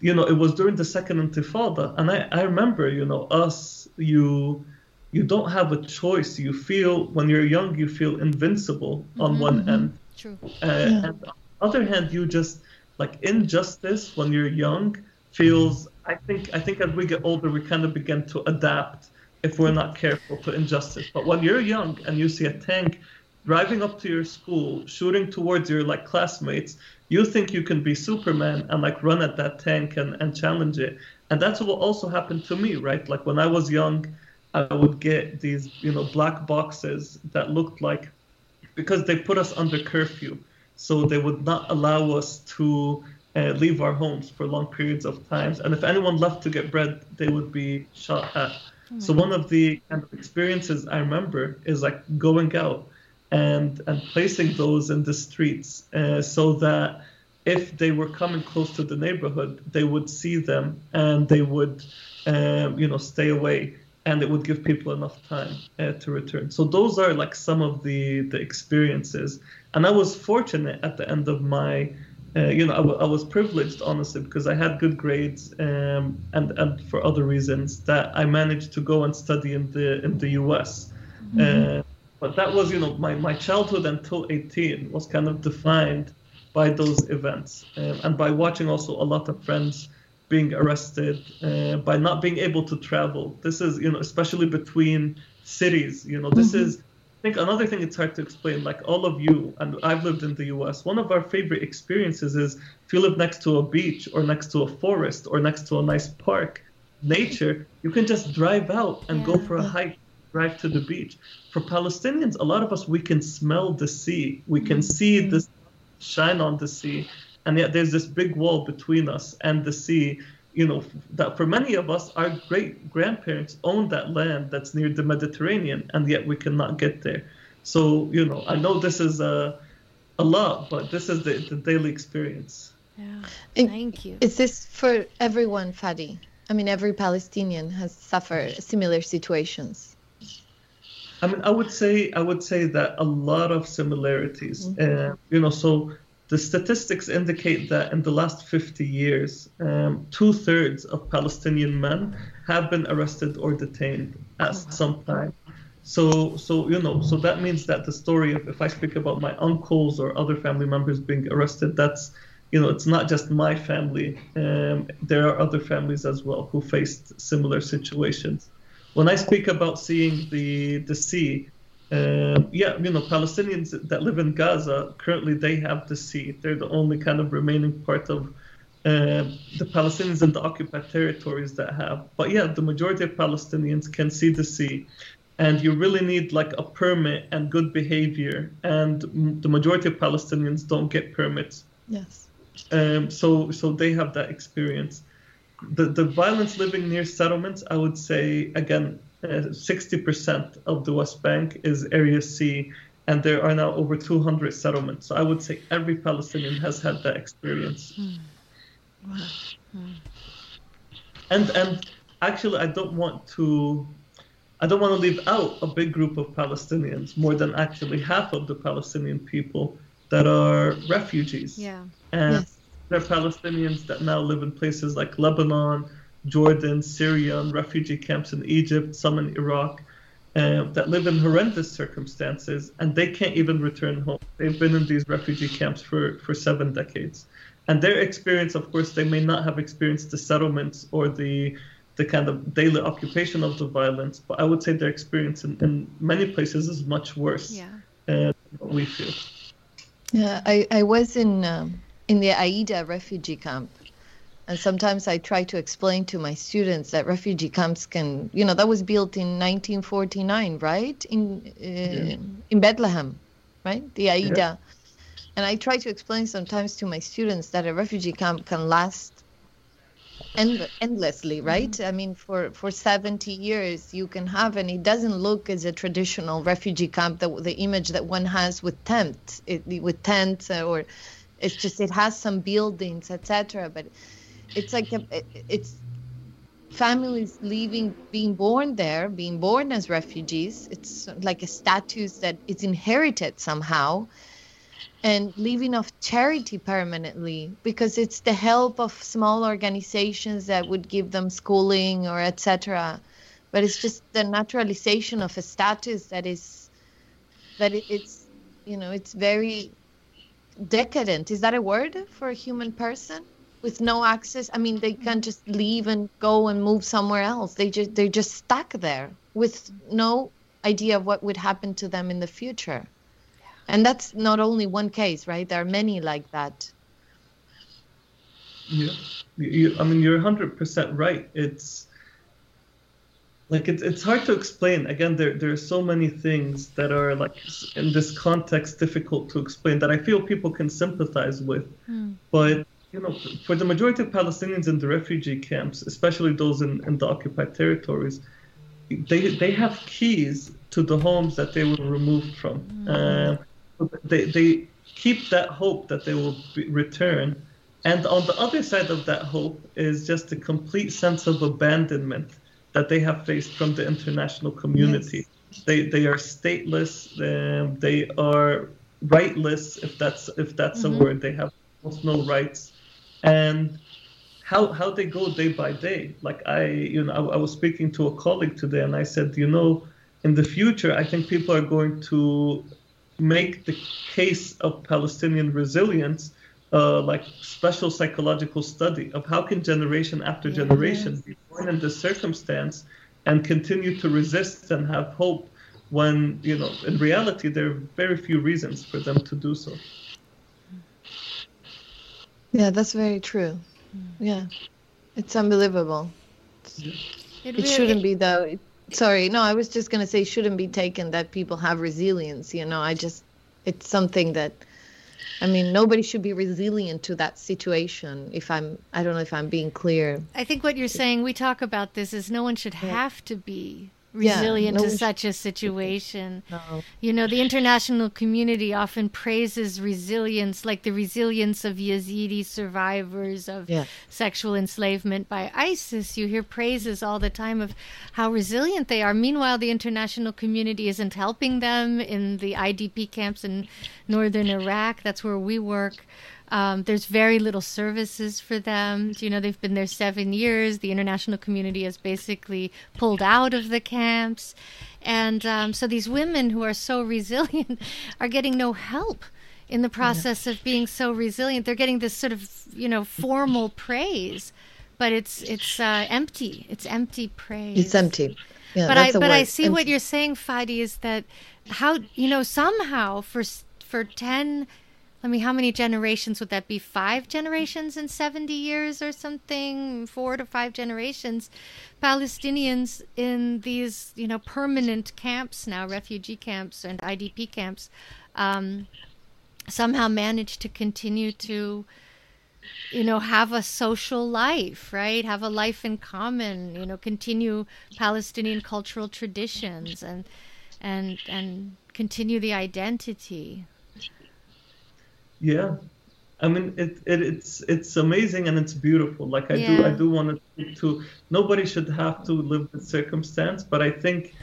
S2: you know it was during the second intifada and i i remember you know us you you don't have a choice. You feel when you're young, you feel invincible on mm-hmm, one end.
S1: True.
S2: Uh, yeah. And on the other hand, you just like injustice when you're young feels. I think I think as we get older, we kind of begin to adapt if we're not careful to injustice. But when you're young and you see a tank driving up to your school, shooting towards your like classmates, you think you can be Superman and like run at that tank and, and challenge it. And that's what also happened to me, right? Like when I was young, I would get these, you know, black boxes that looked like because they put us under curfew. So they would not allow us to uh, leave our homes for long periods of times. And if anyone left to get bread, they would be shot at. Oh so one of the kind of experiences I remember is like going out and and placing those in the streets uh, so that if they were coming close to the neighborhood, they would see them and they would, um, you know, stay away, and it would give people enough time uh, to return. So those are like some of the the experiences, and I was fortunate at the end of my. Uh, you know, I, w- I was privileged, honestly, because I had good grades, um, and and for other reasons that I managed to go and study in the in the U.S. Mm-hmm. Uh, but that was, you know, my, my childhood until 18 was kind of defined by those events um, and by watching also a lot of friends being arrested uh, by not being able to travel. This is you know especially between cities you know. This mm-hmm. is i think another thing it's hard to explain like all of you and i've lived in the us one of our favorite experiences is if you live next to a beach or next to a forest or next to a nice park nature you can just drive out and yeah. go for a hike drive to the beach. For palestinians a lot of us we can smell the sea. We can see the shine on the sea and yet there's this big wall between us and the sea you know that for many of us our great grandparents owned that land that's near the mediterranean and yet we cannot get there. So you know i know this is a a lot but this is the, the daily experience.
S1: Yeah. Thank you.
S3: is this for everyone fadi? I mean every palestinian has suffered similar situations.
S2: I mean, I would say I would say that a lot of similarities. Mm-hmm. Uh, you know, so the statistics indicate that in the last 50 years, um, two thirds of Palestinian men have been arrested or detained at oh, some time. So, so you know, so that means that the story of if I speak about my uncles or other family members being arrested, that's you know, it's not just my family. Um, there are other families as well who faced similar situations when I speak about seeing the the sea, uh, yeah, you know, Palestinians that live in Gaza currently they have the sea. They're the only kind of remaining part of uh, the Palestinians in the occupied territories that have. But yeah, the majority of Palestinians can see the sea, and you really need like a permit and good behavior. And the majority of Palestinians don't get permits.
S3: Yes.
S2: Um, so so they have that experience the, the violence living near settlements, I would say, again, 60% of the West Bank is Area C, and there are now over 200 settlements. So I would say every Palestinian has had that experience. Mm. Wow. Mm. And and actually, I don't want to. I don't want to leave out a big group of Palestinians, more than actually half of the Palestinian people that are refugees.
S1: Yeah.
S2: And yes there are Palestinians that now live in places like Lebanon, Jordan, Syria, and refugee camps in Egypt, some in Iraq, uh, that live in horrendous circumstances, and they can't even return home. They've been in these refugee camps for, for seven decades. And their experience, of course, they may not have experienced the settlements or the the kind of daily occupation of the violence, but I would say their experience in, in many places is much worse
S1: yeah.
S2: uh, what we feel.
S3: Yeah, I, I was in um, in the Aida refugee camp. And sometimes I try to explain to my students that refugee camps can, you know, that was built in 1949, right? In uh, yeah. in Bethlehem, right? The Aida. Yeah. And I try to explain sometimes to my students that a refugee camp can last end- endlessly, right? Mm-hmm. I mean, for, for 70 years, you can have, and it doesn't look as a traditional refugee camp, the, the image that one has with tent, it, with tents or it's just it has some buildings etc but it's like a, it's families leaving being born there being born as refugees. It's like a status that is inherited somehow and living off charity permanently because it's the help of small organizations that would give them schooling or etc but it's just the naturalization of a status that is that it's you know it's very decadent. Is that a word for a human person with no access i mean they can't just leave and go and move somewhere else. They just they're just stuck there with no idea of what would happen to them in the future. And that's not only one case right? There are many like that.
S2: Yeah, you, I mean, you're 100% right. It's like it's it's hard to explain. Again, there there are so many things that are like in this context difficult to explain that I feel people can sympathize with,
S1: Hmm.
S2: but you know, for the majority of Palestinians in the refugee camps, especially those in, in the occupied territories, they they have keys to the homes that they were removed from. Uh, they they keep that hope that they will be, return, and on the other side of that hope is just a complete sense of abandonment that they have faced from the international community. They they are stateless. Um, they are rightless, if that's if that's a word. They have almost no rights, and how how they go day by day. Like I, you know, I, I was speaking to a colleague today, and I said, you know, in the future, I think people are going to make the case of Palestinian resilience uh, like special psychological study of how can generation after generation be born in this circumstance and continue to resist and have hope when you know in reality there are very few reasons for them to do so.
S3: Yeah, that's very true. Yeah, it's unbelievable. It
S1: really-
S3: shouldn't be though. It- Sorry, no, I was just gonna say shouldn't be taken that people have resilience. You know, I just it's something that I mean nobody should be resilient to that situation. If I'm, I don't know if I'm being clear.
S1: I think what you're saying, we talk about this, is no one should have to be
S3: Yeah,
S1: resilient
S3: no
S1: to such a situation.
S3: No.
S1: You know, the international community often praises resilience, like the resilience of Yazidi survivors of
S3: Yeah.
S1: sexual enslavement by ISIS. You hear praises all the time of how resilient they are. Meanwhile, the international community isn't helping them in the IDP camps in northern Iraq. That's where we work. Um, there's very little services for them. You know, they've been there seven years. The international community has basically pulled out of the camps. And um, so these women who are so resilient are getting no help in the process of being so resilient. They're getting this sort of, you know, formal praise, but it's it's uh, empty. It's empty praise.
S3: It's empty. Yeah,
S1: but I but I
S3: word,
S1: see what you're saying, Fadi, is that how you know somehow for for ten. I mean, how many generations would that be? Five generations in 70 years or something? Four to five generations. Palestinians in these, you know, permanent camps now, refugee camps and IDP camps, um, somehow managed to continue to, you know, have a social life, right? Have a life in common, you know, continue Palestinian cultural traditions and, and, and continue the identity.
S2: Yeah, I mean it, it it's it's amazing and it's beautiful. Like I do I do want to to nobody should have to live with circumstance, but I think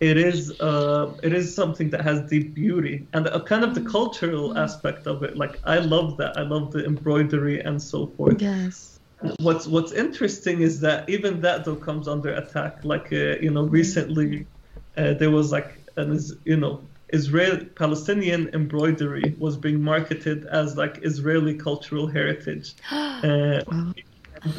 S2: it is uh it is something that has deep beauty and a kind of the cultural aspect of it. Like I love that. I love the embroidery and so forth.
S3: Yes.
S2: What's what's interesting is that even that though comes under attack. Like uh, you know recently uh, there was like an is you know Israeli Palestinian embroidery was being marketed as like Israeli cultural heritage. Uh,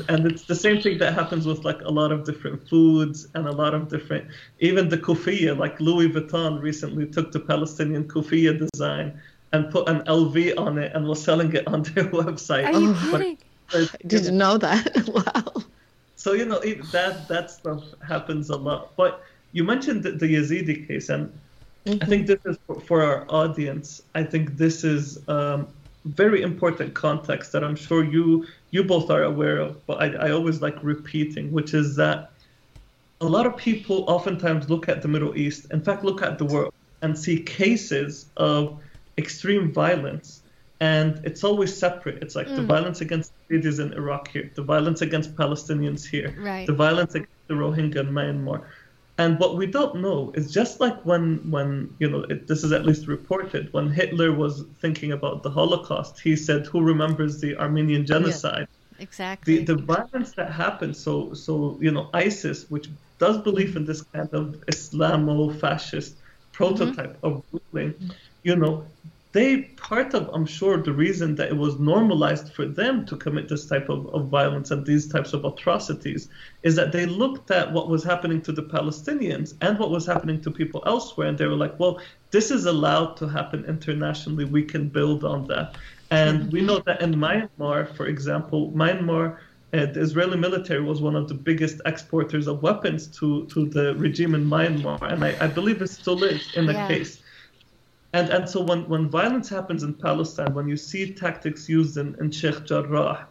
S2: and it's the same thing that happens with like a lot of different foods and a lot of different even the kufiya like louis vuitton recently took the palestinian kufiya design and put an lv on it and was selling it on their website
S1: Are you.
S2: But-
S1: kidding?
S3: I didn't know that. wow.
S2: so you know it, that that stuff happens a lot but you mentioned the, the yazidi case and I think this is for, for our audience. I think this is um, very important context that I'm sure you you both are aware of, but I, I always like repeating, which is that a lot of people oftentimes look at the Middle East, in fact, look at the world and see cases of extreme violence, and it's always separate. It's like the violence against Yazidis in Iraq here, the violence against Palestinians here,
S1: Right.
S2: the violence against the Rohingya in Myanmar. And what we don't know is just like when, when you know, it, this is at least reported, when Hitler was thinking about the Holocaust, he said, "Who remembers the Armenian oh, genocide?"
S1: Exactly.
S2: The the violence that happened. So so you know, ISIS, which does believe in this kind of Islamo-fascist mm-hmm. prototype of ruling, you know, they part of I'm sure the reason that it was normalized for them to commit this type of, of violence and these types of atrocities is that they looked at what was happening to the Palestinians and what was happening to people elsewhere and they were like, well, this is allowed to happen internationally. We can build on that. And we know that in Myanmar, for example, Myanmar, uh, the Israeli military was one of the biggest exporters of weapons to, to the regime in Myanmar, and I, I believe it still is in the
S1: Yeah.
S2: case. And and so when, when violence happens in Palestine, when you see tactics used in, in Sheikh Jarrah,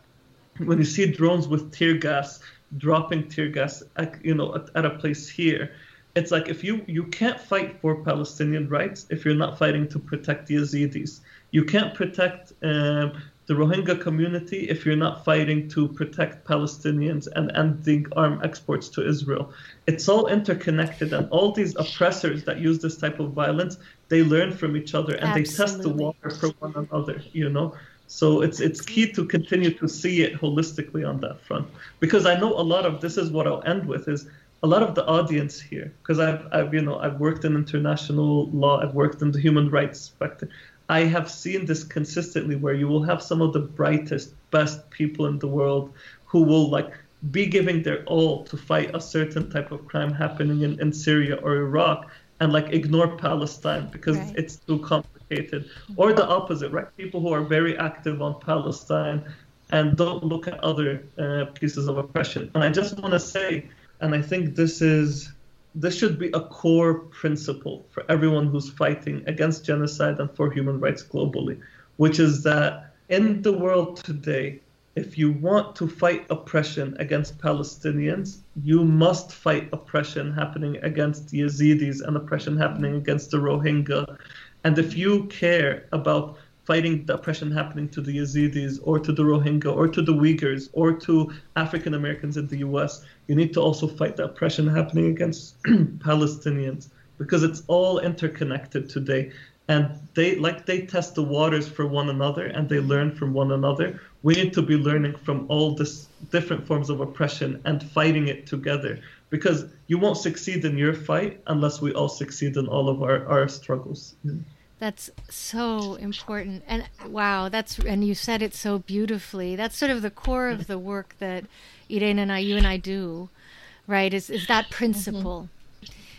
S2: when you see drones with tear gas dropping tear gas, at, you know, at, at a place here, it's like if you you can't fight for Palestinian rights if you're not fighting to protect the Yazidis. You can't protect um, the Rohingya community if you're not fighting to protect Palestinians and ending arm exports to Israel. It's all interconnected, and all these oppressors that use this type of violence, they learn from each other and they test the water for one another. You know. So it's it's key to continue to see it holistically on that front because I know a lot of this is what I'll end with is a lot of the audience here because I've, I've you know I've worked in international law I've worked in the human rights spectrum I have seen this consistently where you will have some of the brightest best people in the world who will like be giving their all to fight a certain type of crime happening in, in Syria or Iraq and like ignore Palestine because
S1: Right.
S2: it's too complicated. Or the opposite right? People who are very active on Palestine and don't look at other uh, pieces of oppression. And I just want to say and I think this is this should be a core principle for everyone who's fighting against genocide and for human rights globally, which is that in the world today, if you want to fight oppression against Palestinians, you must fight oppression happening against the Yazidis and oppression happening against the Rohingya. And if you care about fighting the oppression happening to the Yazidis or to the Rohingya or to the Uyghurs or to African Americans in the US, you need to also fight the oppression happening against Palestinians because it's all interconnected today. And they like they test the waters for one another and they learn from one another. We need to be learning from all this different forms of oppression and fighting it together because you won't succeed in your fight unless we all succeed in all of our, our struggles.
S1: That's so important. And wow, that's and you said it so beautifully. That's sort of the core of the work that Irene and I you and I do, right? Is is that mm-hmm. principle.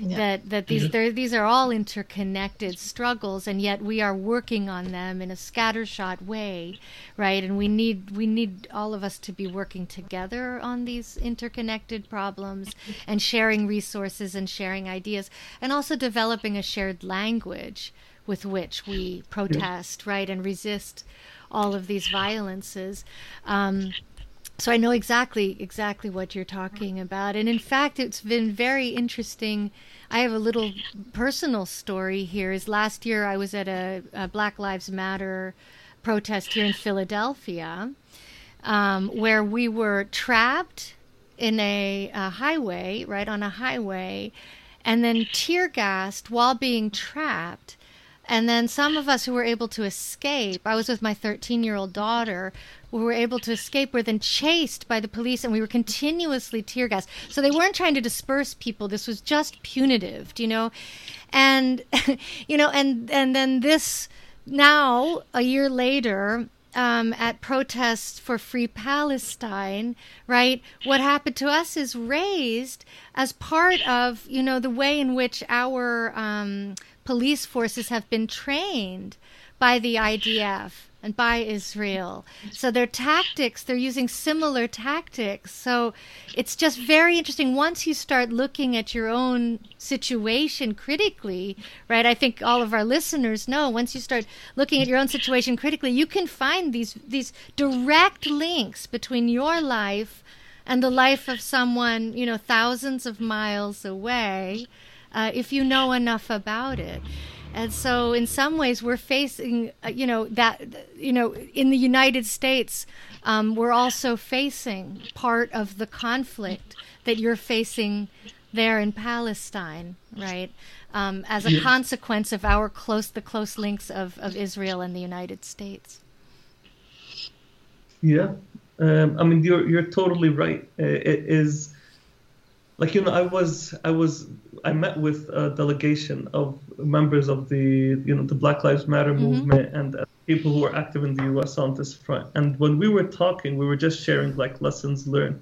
S3: Yeah.
S1: That that these they're, these are all interconnected struggles, and yet we are working on them in a scattershot way, right? And we need we need all of us to be working together on these interconnected problems and sharing resources and sharing ideas, and also developing a shared language with which we protest, right, and resist all of these violences. Um, so I know exactly exactly what you're talking about, and in fact, it's been very interesting. I have a little personal story here. Is last year I was at a, a Black Lives Matter protest here in Philadelphia, um, where we were trapped in a, a highway, right on a highway, and then tear gassed while being trapped. And then some of us who were able to escape, I was with my 13 year old daughter, who were able to escape, were then chased by the police and we were continuously tear gassed. So they weren't trying to disperse people. This was just punitive, do you know? And, you know, and, and then this now, a year later, um, at protests for free Palestine, right? What happened to us is raised as part of, you know, the way in which our um, police forces have been trained by the IDF and by Israel. So their tactics, they're using similar tactics. So it's just very interesting. Once you start looking at your own situation critically, right? I think all of our listeners know once you start looking at your own situation critically, you can find these these direct links between your life and the life of someone, you know, thousands of miles away, uh, if you know enough about it. And so, in some ways, we're facing, uh, you know, that, you know, in the United States, um, we're also facing part of the conflict that you're facing there in Palestine, right? Um, as a
S2: Yeah.
S1: consequence of our close, the close links of, of Israel and the United States.
S2: Yeah, um, I mean you're you're totally right. Uh, It is like you know I was I was I met with a delegation of members of the you know the Black Lives Matter movement and uh, people who are active in the U.S. on this front. And when we were talking, we were just sharing like lessons learned.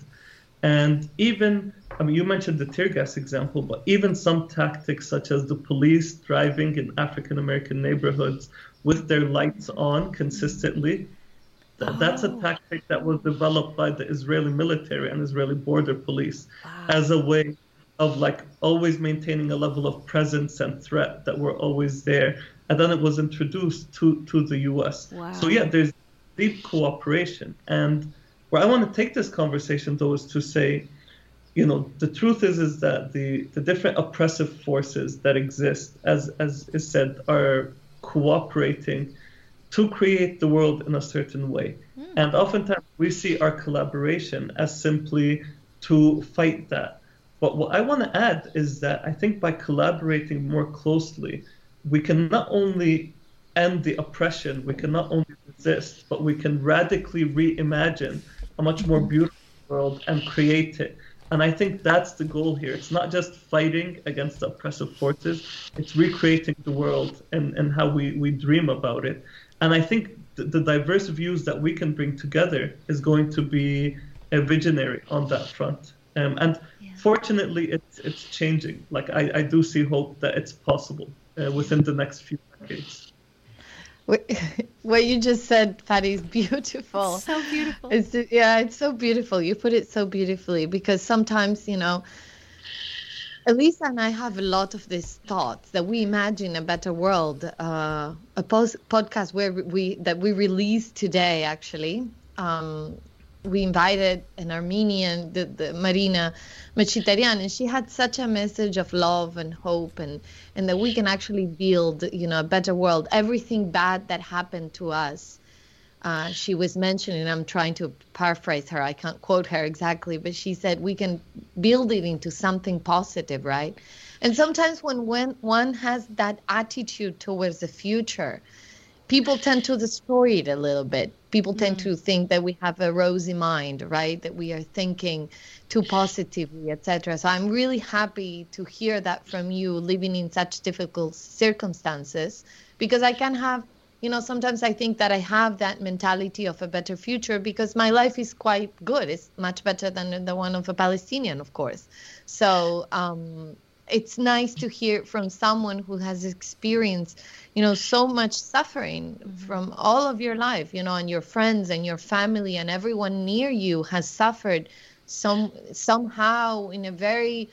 S2: And even, I mean, you mentioned the tear gas example, but even some tactics such as the police driving in African American neighborhoods with their lights on consistently. Th- That's a
S1: Oh.
S2: tactic that was developed by the Israeli military and Israeli border police
S1: Wow.
S2: as a way of like always maintaining a level of presence and threat that were always there. And then it was introduced to, to the US.
S1: Wow.
S2: So yeah, there's deep cooperation. And where I want to take this conversation though is to say, you know, the truth is is that the, the different oppressive forces that exist, as as is said, are cooperating to create the world in a certain way. Hmm. And oftentimes we see our collaboration as simply to fight that. But what I want to add is that I think by collaborating more closely, we can not only end the oppression, we can not only resist, but we can radically reimagine a much more beautiful world and create it. And I think that's the goal here. It's not just fighting against the oppressive forces, it's recreating the world and, and how we, we dream about it. And I think the, the diverse views that we can bring together is going to be a visionary on that front. Um, and
S1: Yeah.
S2: fortunately, it's, it's changing. Like, I, I do see hope that it's possible uh, within the next few decades.
S3: What what you just said, Fadi, is beautiful.
S1: so beautiful.
S3: It's yeah, it's so beautiful. You put it so beautifully because sometimes, you know, Elisa and I have a lot of these thoughts that we imagine a better world. Uh, a post- podcast where we that we released today, actually. Um, we invited an Armenian, the, the Marina Machitarian, and she had such a message of love and hope, and and that we can actually build, you know, a better world. Everything bad that happened to us uh, she was mentioning, I'm trying to paraphrase her, I can't quote her exactly, but she said we can build it into something positive, right? And sometimes when, when one has that attitude towards the future, people tend to destroy it a little bit. People tend to think that we have a rosy mind, right? That we are thinking too positively, etc. So I'm really happy to hear that from you, living in such difficult circumstances, because I can have you know sometimes i think that i have that mentality of a better future because my life is quite good. It's much better than the one of a palestinian of course. So um, it's nice to hear from someone who has experienced you know so much suffering from all of your life you know and your friends and your family and everyone near you has suffered some somehow in a very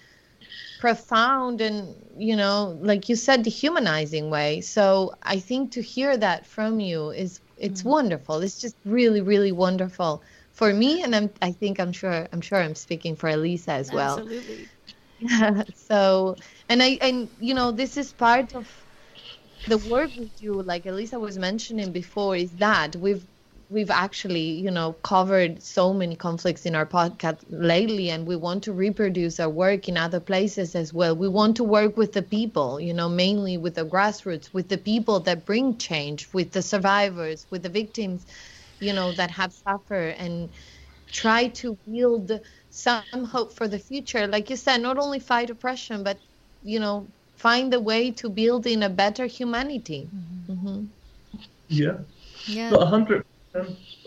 S3: profound and you know like you said dehumanizing way. So i think to hear that from you is it's mm-hmm. wonderful. It's just really really wonderful for me. And i'm i think i'm sure i'm sure i'm speaking for elisa as well.
S1: Absolutely.
S3: so and i and you know this is part of the work we do. Like elisa was mentioning before is that we've we've actually you know covered so many conflicts in our podcast lately and we want to reproduce our work in other places as well we want to work with the people you know mainly with the grassroots with the people that bring change with the survivors with the victims you know that have suffered and try to build some hope for the future like you said not only fight oppression but you know find a way to build in a better humanity hmm
S2: Yeah.
S1: Yeah.
S2: So 100%.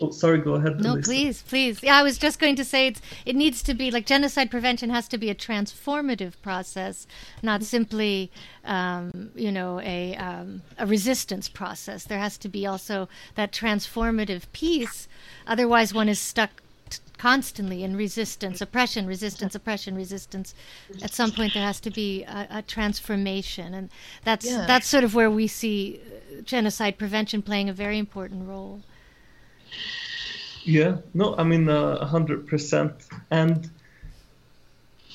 S2: Oh, sorry, go ahead.
S1: No,
S2: Elisa.
S1: please, please. Yeah, I was just going to say it's it needs to be like genocide prevention has to be a transformative process, not simply um, you know a um, a resistance process. There has to be also that transformative piece. Otherwise, one is stuck t- constantly in resistance, oppression, resistance, oppression, resistance. At some point, there has to be a, a transformation, and that's
S3: Yeah.
S1: that's sort of where we see uh, genocide prevention playing a very important role.
S2: Yeah, no, I mean uh, a hundred percent. And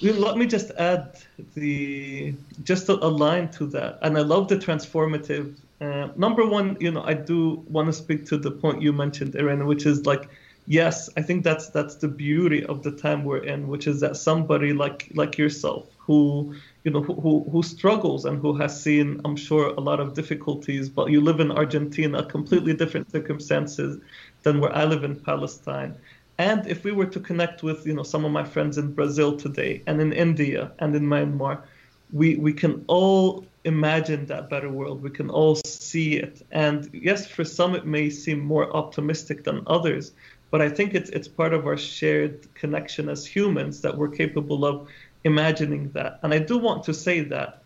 S2: let me just add the just a, a line to that. And I love the transformative. Uh, number one, you know, I do want to speak to the point you mentioned, Irene, which is like, yes, I think that's that's the beauty of the time we're in, which is that somebody like like yourself who you know who, who who struggles and who has seen i'm sure a lot of difficulties but you live in argentina completely different circumstances than where i live in palestine. And if we were to connect with you know some of my friends in brazil today and in india and in myanmar we we can all imagine that better world. We can all see it. And yes for some it may seem more optimistic than others but i think it's it's part of our shared connection as humans that we're capable of imagining that. And I do want to say that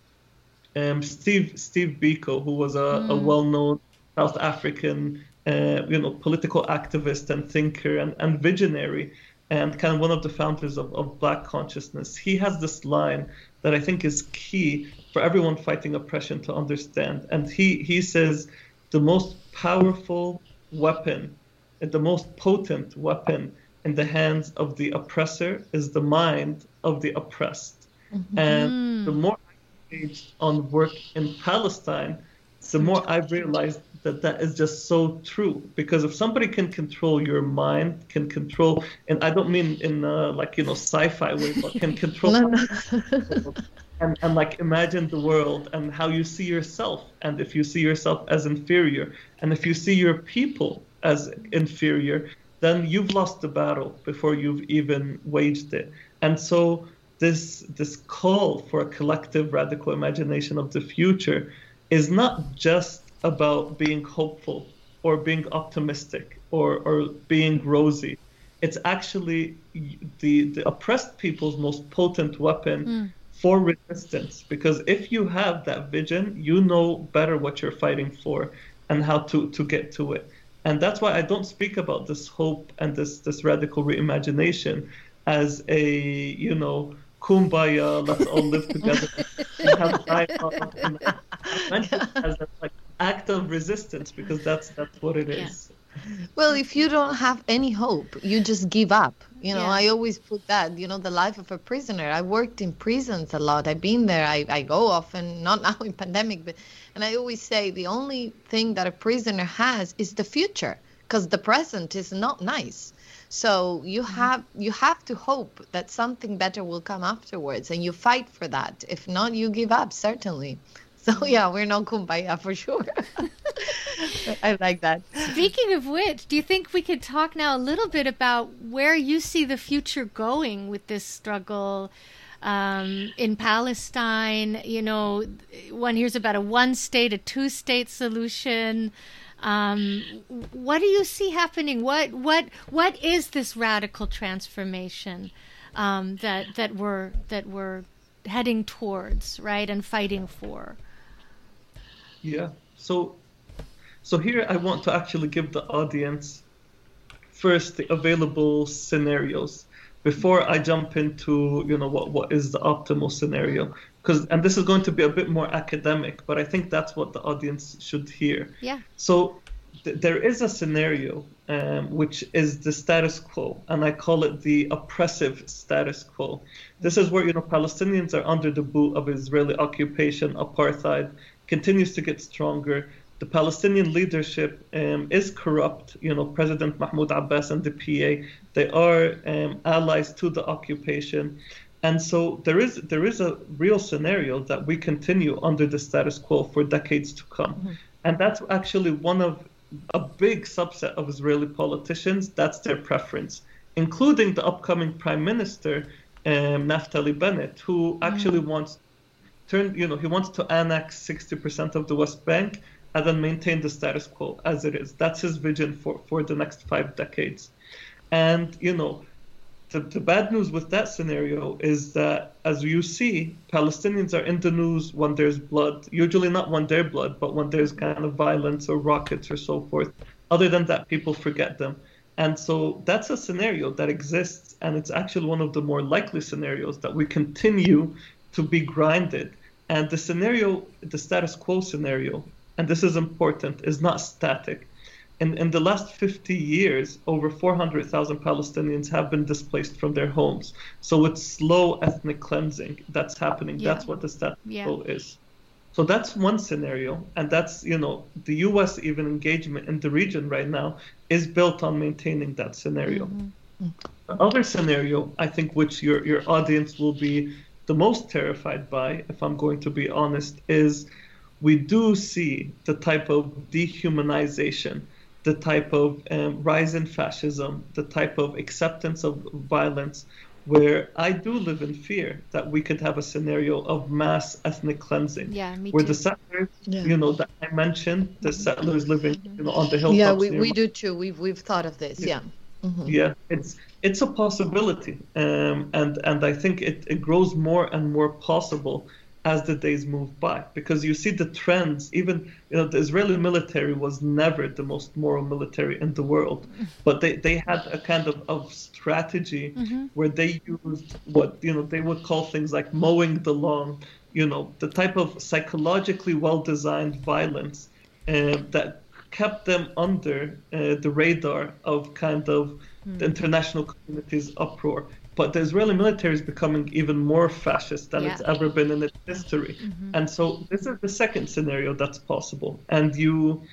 S2: um, Steve Steve Biko, who was a, a well-known South African, uh, you know, political activist and thinker and, and visionary, and kind of one of the founders of, of Black consciousness. He has this line that I think is key for everyone fighting oppression to understand, and he he says the most powerful weapon, the most potent weapon in the hands of the oppressor is the mind of the oppressed. Mm-hmm. And the more I engaged on work in Palestine, the more I've realized that that is just so true. Because if somebody can control your mind, can control, and I don't mean in uh, like you know sci-fi way, but can control. and, and like imagine the world and how you see yourself and if you see yourself as inferior and if you see your people as inferior then you've lost the battle before you've even waged it and so this this call for a collective radical imagination of the future is not just about being hopeful or being optimistic or, or being rosy. It's actually the the oppressed people's most potent weapon mm for resistance because if you have that vision you know better what you're fighting for and how to to get to it. And that's why i don't speak about this hope and this this radical reimagination as a you know kumbaya let's all live together and have dialogue and as a like act of resistance because that's that's what it is
S3: well, if you don't have any hope, you just give up. You know, yeah. I always put that, you know, the life of a prisoner. I worked in prisons a lot. I've been there. I, I go often, not now in pandemic, but, and I always say the only thing that a prisoner has is the future because the present is not nice. So you mm-hmm. have you have to hope that something better will come afterwards, and you fight for that. If not, you give up certainly. So yeah, we're not kumbaya for sure. I like that.
S1: Speaking of which, do you think we could talk now a little bit about where you see the future going with this struggle? Um, in Palestine, you know, one hears about a one state, a two state solution. Um, what do you see happening? What what what is this radical transformation um, that that we're that we're heading towards, right, and fighting for?
S2: Yeah. So, so here I want to actually give the audience first the available scenarios before I jump into you know what what is the optimal scenario because and this is going to be a bit more academic but I think that's what the audience should hear.
S1: Yeah.
S2: So th- there is a scenario um, which is the status quo and I call it the oppressive status quo. This is where you know Palestinians are under the boot of Israeli occupation, apartheid, continues to get stronger. The Palestinian leadership um, is corrupt. You know, President Mahmoud Abbas and the PA, they are um, allies to the occupation. And so there is there is a real scenario that we continue under the status quo for decades to come. Mm-hmm. And that's actually one of a big subset of Israeli politicians, that's their preference, including the upcoming prime minister, um, Naftali Bennett, who actually mm-hmm. wants turn, you know, he wants to annex 60% of the West Bank and then maintain the status quo as it is. That's his vision for, for the next five decades. And, you know, the, the bad news with that scenario is that, as you see, Palestinians are in the news when there's blood, usually not when there's blood, but when there's kind of violence or rockets or so forth. Other than that, people forget them. And so that's a scenario that exists, and it's actually one of the more likely scenarios that we continue to be grinded and the scenario, the status quo scenario, and this is important, is not static. In, in the last 50 years, over 400,000 Palestinians have been displaced from their homes. So it's slow ethnic cleansing that's happening. Yeah. That's what the status yeah. quo is. So that's one scenario, and that's you know the U.S. even engagement in the region right now is built on maintaining that scenario. Mm-hmm. The other scenario, I think, which your your audience will be the most terrified by, if I'm going to be honest, is we do see the type of dehumanization, the type of um, rise in fascism, the type of acceptance of violence, where I do live in fear that we could have a scenario of mass ethnic cleansing.
S1: Yeah, me
S2: where
S1: too.
S2: the settlers, yeah. you know, that I mentioned, the settlers living, you know, on the hilltops.
S3: Yeah, we, we do too. We've we've thought of this. Yeah.
S2: Yeah, mm-hmm. yeah it's it's a possibility, um, and and I think it, it grows more and more possible as the days move by because you see the trends even you know the israeli military was never the most moral military in the world but they, they had a kind of, of strategy mm-hmm. where they used what you know they would call things like mowing the lawn you know the type of psychologically well designed violence uh, that kept them under uh, the radar of kind of mm-hmm. the international community's uproar but the Israeli military is becoming even more fascist than yeah. it's ever been in its history. Mm-hmm. And so this is the second scenario that's possible. And you,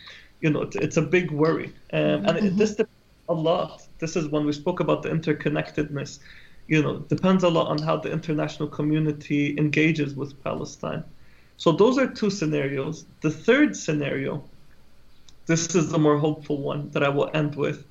S2: you know, it's, it's a big worry. Um, mm-hmm. And it, this depends a lot. This is when we spoke about the interconnectedness. You know, depends a lot on how the international community engages with Palestine. So those are two scenarios. The third scenario, this is the more hopeful one that I will end with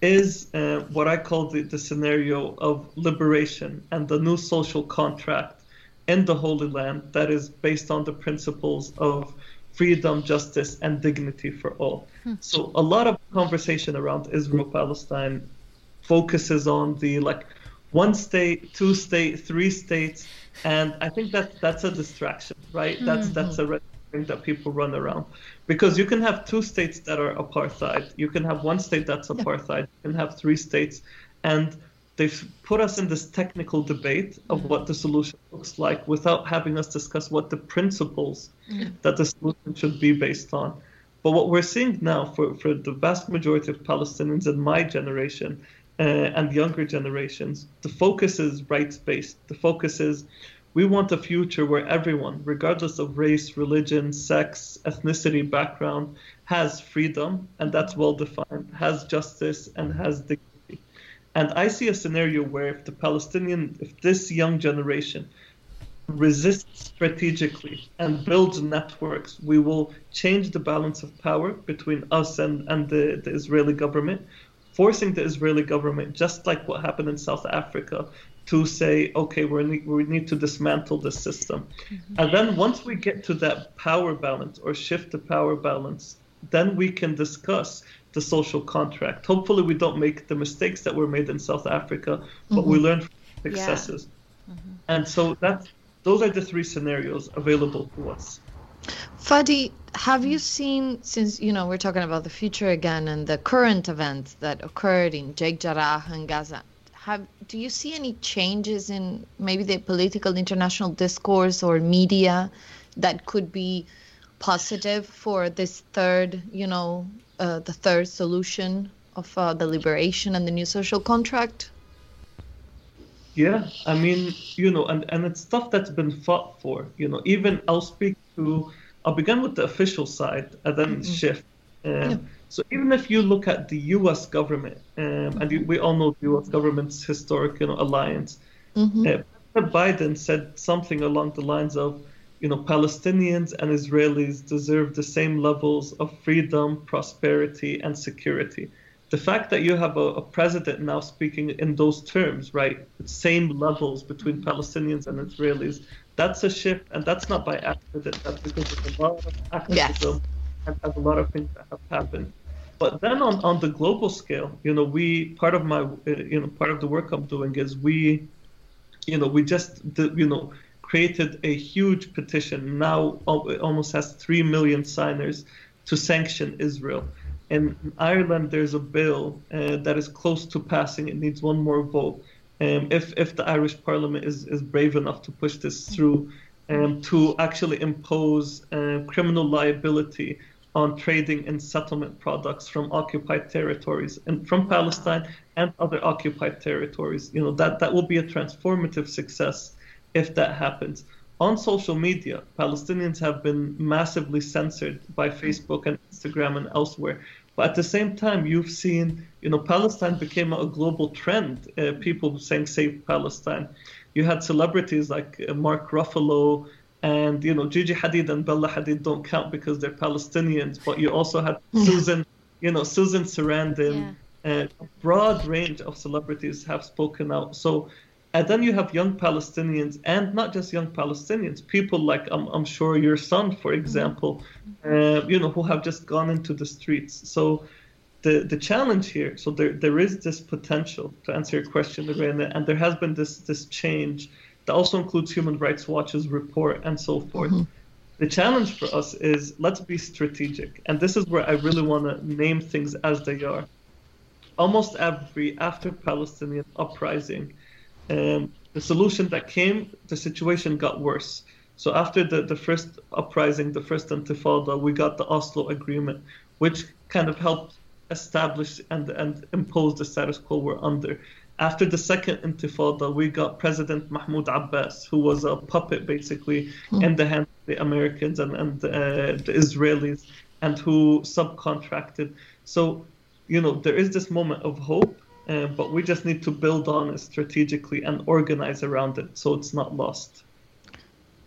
S2: is uh, what I call the, the scenario of liberation and the new social contract in the Holy Land that is based on the principles of freedom, justice, and dignity for all. Hmm. So a lot of conversation around Israel Palestine focuses on the like one state, two state, three states, and I think that that's a distraction, right? That's mm-hmm. that's a thing that people run around because you can have two states that are apartheid. You can have one state that's apartheid. You can have three states. And they've put us in this technical debate of what the solution looks like without having us discuss what the principles mm. that the solution should be based on. But what we're seeing now for, for the vast majority of palestinians in my generation uh, and younger generations the focus is rights based the focus is we want a future where everyone, regardless of race, religion, sex, ethnicity, background, has freedom, and that's well defined, has justice, and has dignity. And I see a scenario where if the Palestinian, if this young generation resists strategically and builds networks, we will change the balance of power between us and, and the, the Israeli government, forcing the Israeli government, just like what happened in South Africa, to say, okay, we we need to dismantle the system. Mm-hmm. And then once we get to that power balance or shift the power balance, then we can discuss the social contract. Hopefully, we don't make the mistakes that were made in South Africa, but mm-hmm. we learn from successes. Yeah. Mm-hmm. And so that those are the three scenarios available to us.
S3: Fadi, have you seen since you know we're talking about the future again and the current events that occurred in Sheikh Jarrah and Gaza? Have do you see any changes in maybe the political international discourse or media that could be positive for this third, you know, uh, the third solution of uh, the liberation and the new social contract?
S2: Yeah, I mean, you know, and, and it's stuff that's been fought for. You know, even I'll speak to, I'll begin with the official side and then mm-hmm. shift. Um, yeah so even if you look at the U.S. government, um, and we all know the U.S. government's historic you know, alliance, mm-hmm. uh, President Biden said something along the lines of, you know, Palestinians and Israelis deserve the same levels of freedom, prosperity, and security. The fact that you have a, a president now speaking in those terms, right, same levels between Palestinians and Israelis, that's a shift, and that's not by accident. That's because of a lot of activism. Yes and have a lot of things that have happened. But then on, on the global scale, you know, we part of my uh, you know part of the work I'm doing is we, you know, we just you know created a huge petition now it almost has three million signers to sanction Israel. In Ireland, there's a bill uh, that is close to passing. It needs one more vote. Um, if if the Irish Parliament is, is brave enough to push this through, um, to actually impose uh, criminal liability on trading in settlement products from occupied territories and from Palestine and other occupied territories. You know that that will be a transformative success if that happens. On social media, Palestinians have been massively censored by Facebook and Instagram and elsewhere. But at the same time, you've seen, you know, Palestine became a global trend. Uh, people saying "Save Palestine." You had celebrities like uh, Mark Ruffalo, and you know Gigi Hadid and Bella Hadid don't count because they're Palestinians, but you also had Susan, you know Susan Sarandon, yeah. a broad range of celebrities have spoken out. So, and then you have young Palestinians, and not just young Palestinians, people like I'm, I'm sure your son, for mm-hmm. example, mm-hmm. uh, you know, who have just gone into the streets. So. The, the challenge here, so there, there is this potential to answer your question, Lorena, and there has been this this change that also includes Human Rights Watch's report and so forth. Mm-hmm. The challenge for us is let's be strategic. And this is where I really want to name things as they are. Almost every after Palestinian uprising, um, the solution that came, the situation got worse. So after the, the first uprising, the first intifada, we got the Oslo Agreement, which kind of helped establish and, and impose the status quo we're under. After the second intifada, we got President Mahmoud Abbas, who was a puppet basically mm. in the hands of the Americans and, and uh, the Israelis, and who subcontracted. So, you know, there is this moment of hope, uh, but we just need to build on it strategically and organize around it so it's not lost.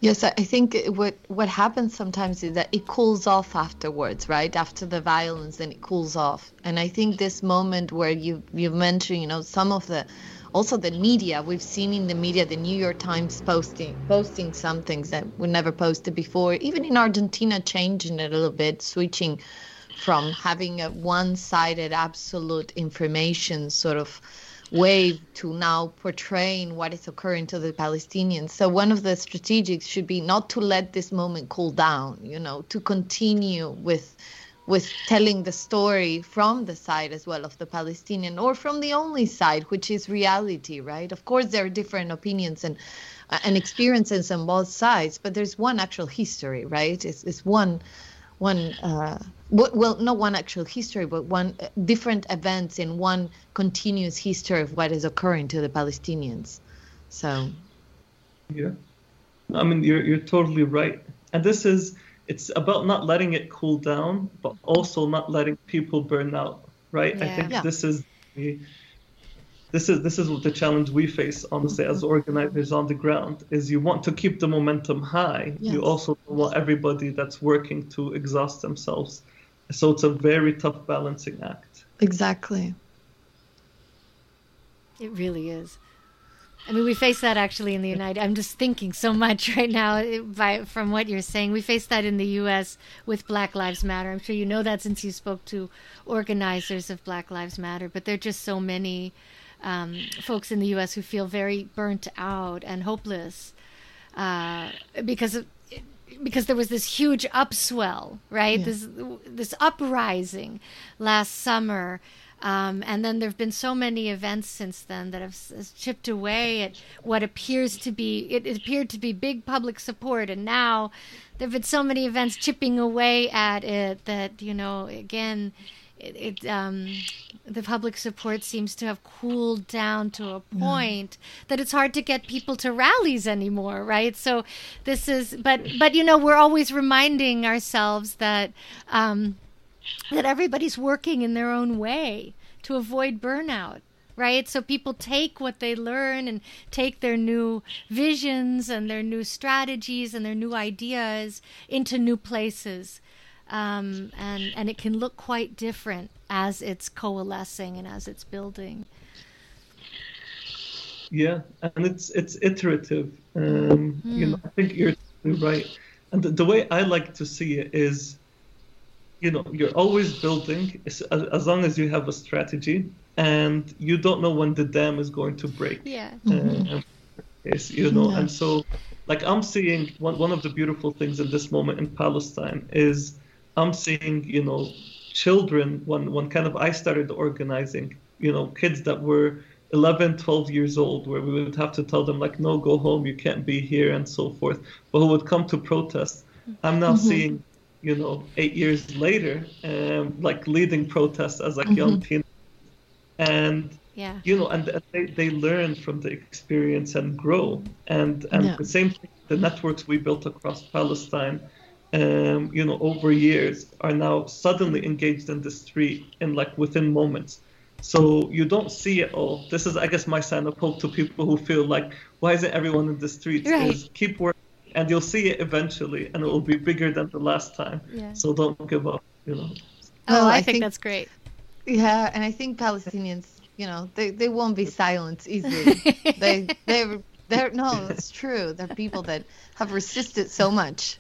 S3: Yes, I think what what happens sometimes is that it cools off afterwards, right? After the violence, then it cools off. And I think this moment where you you mentioned, you know, some of the also the media we've seen in the media the new york times posting posting some things that were never posted before even in argentina changing it a little bit switching from having a one-sided absolute information sort of way to now portraying what is occurring to the Palestinians. So one of the strategics should be not to let this moment cool down, you know, to continue with with telling the story from the side as well of the Palestinian or from the only side, which is reality, right? Of course, there are different opinions and uh, and experiences on both sides, but there's one actual history, right? It's, it's one one uh, well not one actual history but one uh, different events in one continuous history of what is occurring to the palestinians so
S2: yeah i mean you're, you're totally right and this is it's about not letting it cool down but also not letting people burn out right yeah. i think yeah. this is the this is this is what the challenge we face honestly as organizers on the ground is you want to keep the momentum high yes. you also want everybody that's working to exhaust themselves so it's a very tough balancing act
S3: exactly
S1: it really is I mean, we face that actually in the United. I'm just thinking so much right now by from what you're saying. We face that in the U.S. with Black Lives Matter. I'm sure you know that since you spoke to organizers of Black Lives Matter. But there are just so many um, folks in the U.S. who feel very burnt out and hopeless uh, because of, because there was this huge upswell, right? Yeah. This this uprising last summer. Um, and then there have been so many events since then that have, chipped away at what appears to be it, it appeared to be big public support, and now there have been so many events chipping away at it that you know again it, it um, the public support seems to have cooled down to a point yeah. that it's hard to get people to rallies anymore right? So this is but but you know we're always reminding ourselves that um, that everybody's working in their own way to avoid burnout right? So people take what they learn and take their new visions and their new strategies and their new ideas into new places um, and and it can look quite different as it's coalescing and as it's building.
S2: Yeah, and it's it's iterative. Um, mm. You know, I think you're right. And the, the, way I like to see it is, you know, you're always building as, as long as you have a strategy, and you don't know when the dam is going to break.
S1: Yeah.
S2: Mm-hmm. Yes, you know, yeah. and so like I'm seeing one one of the beautiful things in this moment in Palestine is I'm seeing, you know, children when when kind of I started organizing, you know, kids that were 11, 12 years old, where we would have to tell them like, no, go home, you can't be here, and so forth, but who would come to protest. I'm now mm-hmm. seeing, you know, eight years later, um, like leading protests as like mm-hmm. young teen, and
S1: yeah.
S2: you know, and they, they learn from the experience and grow, and and yeah. the same thing, the networks we built across Palestine um, you know, over years are now suddenly engaged in the street in like within moments. So you don't see it all. This is, I guess, my sign of hope to people who feel like, why isn't everyone in the streets?
S1: Right.
S2: Is keep working, and you'll see it eventually, and it will be bigger than the last time.
S1: Yeah.
S2: So don't give up. You know.
S1: Oh, I, I think, think that's great.
S3: Yeah, and I think Palestinians, you know, they, they won't be silenced easily. they they there, no, it's true. There are people that have resisted so much,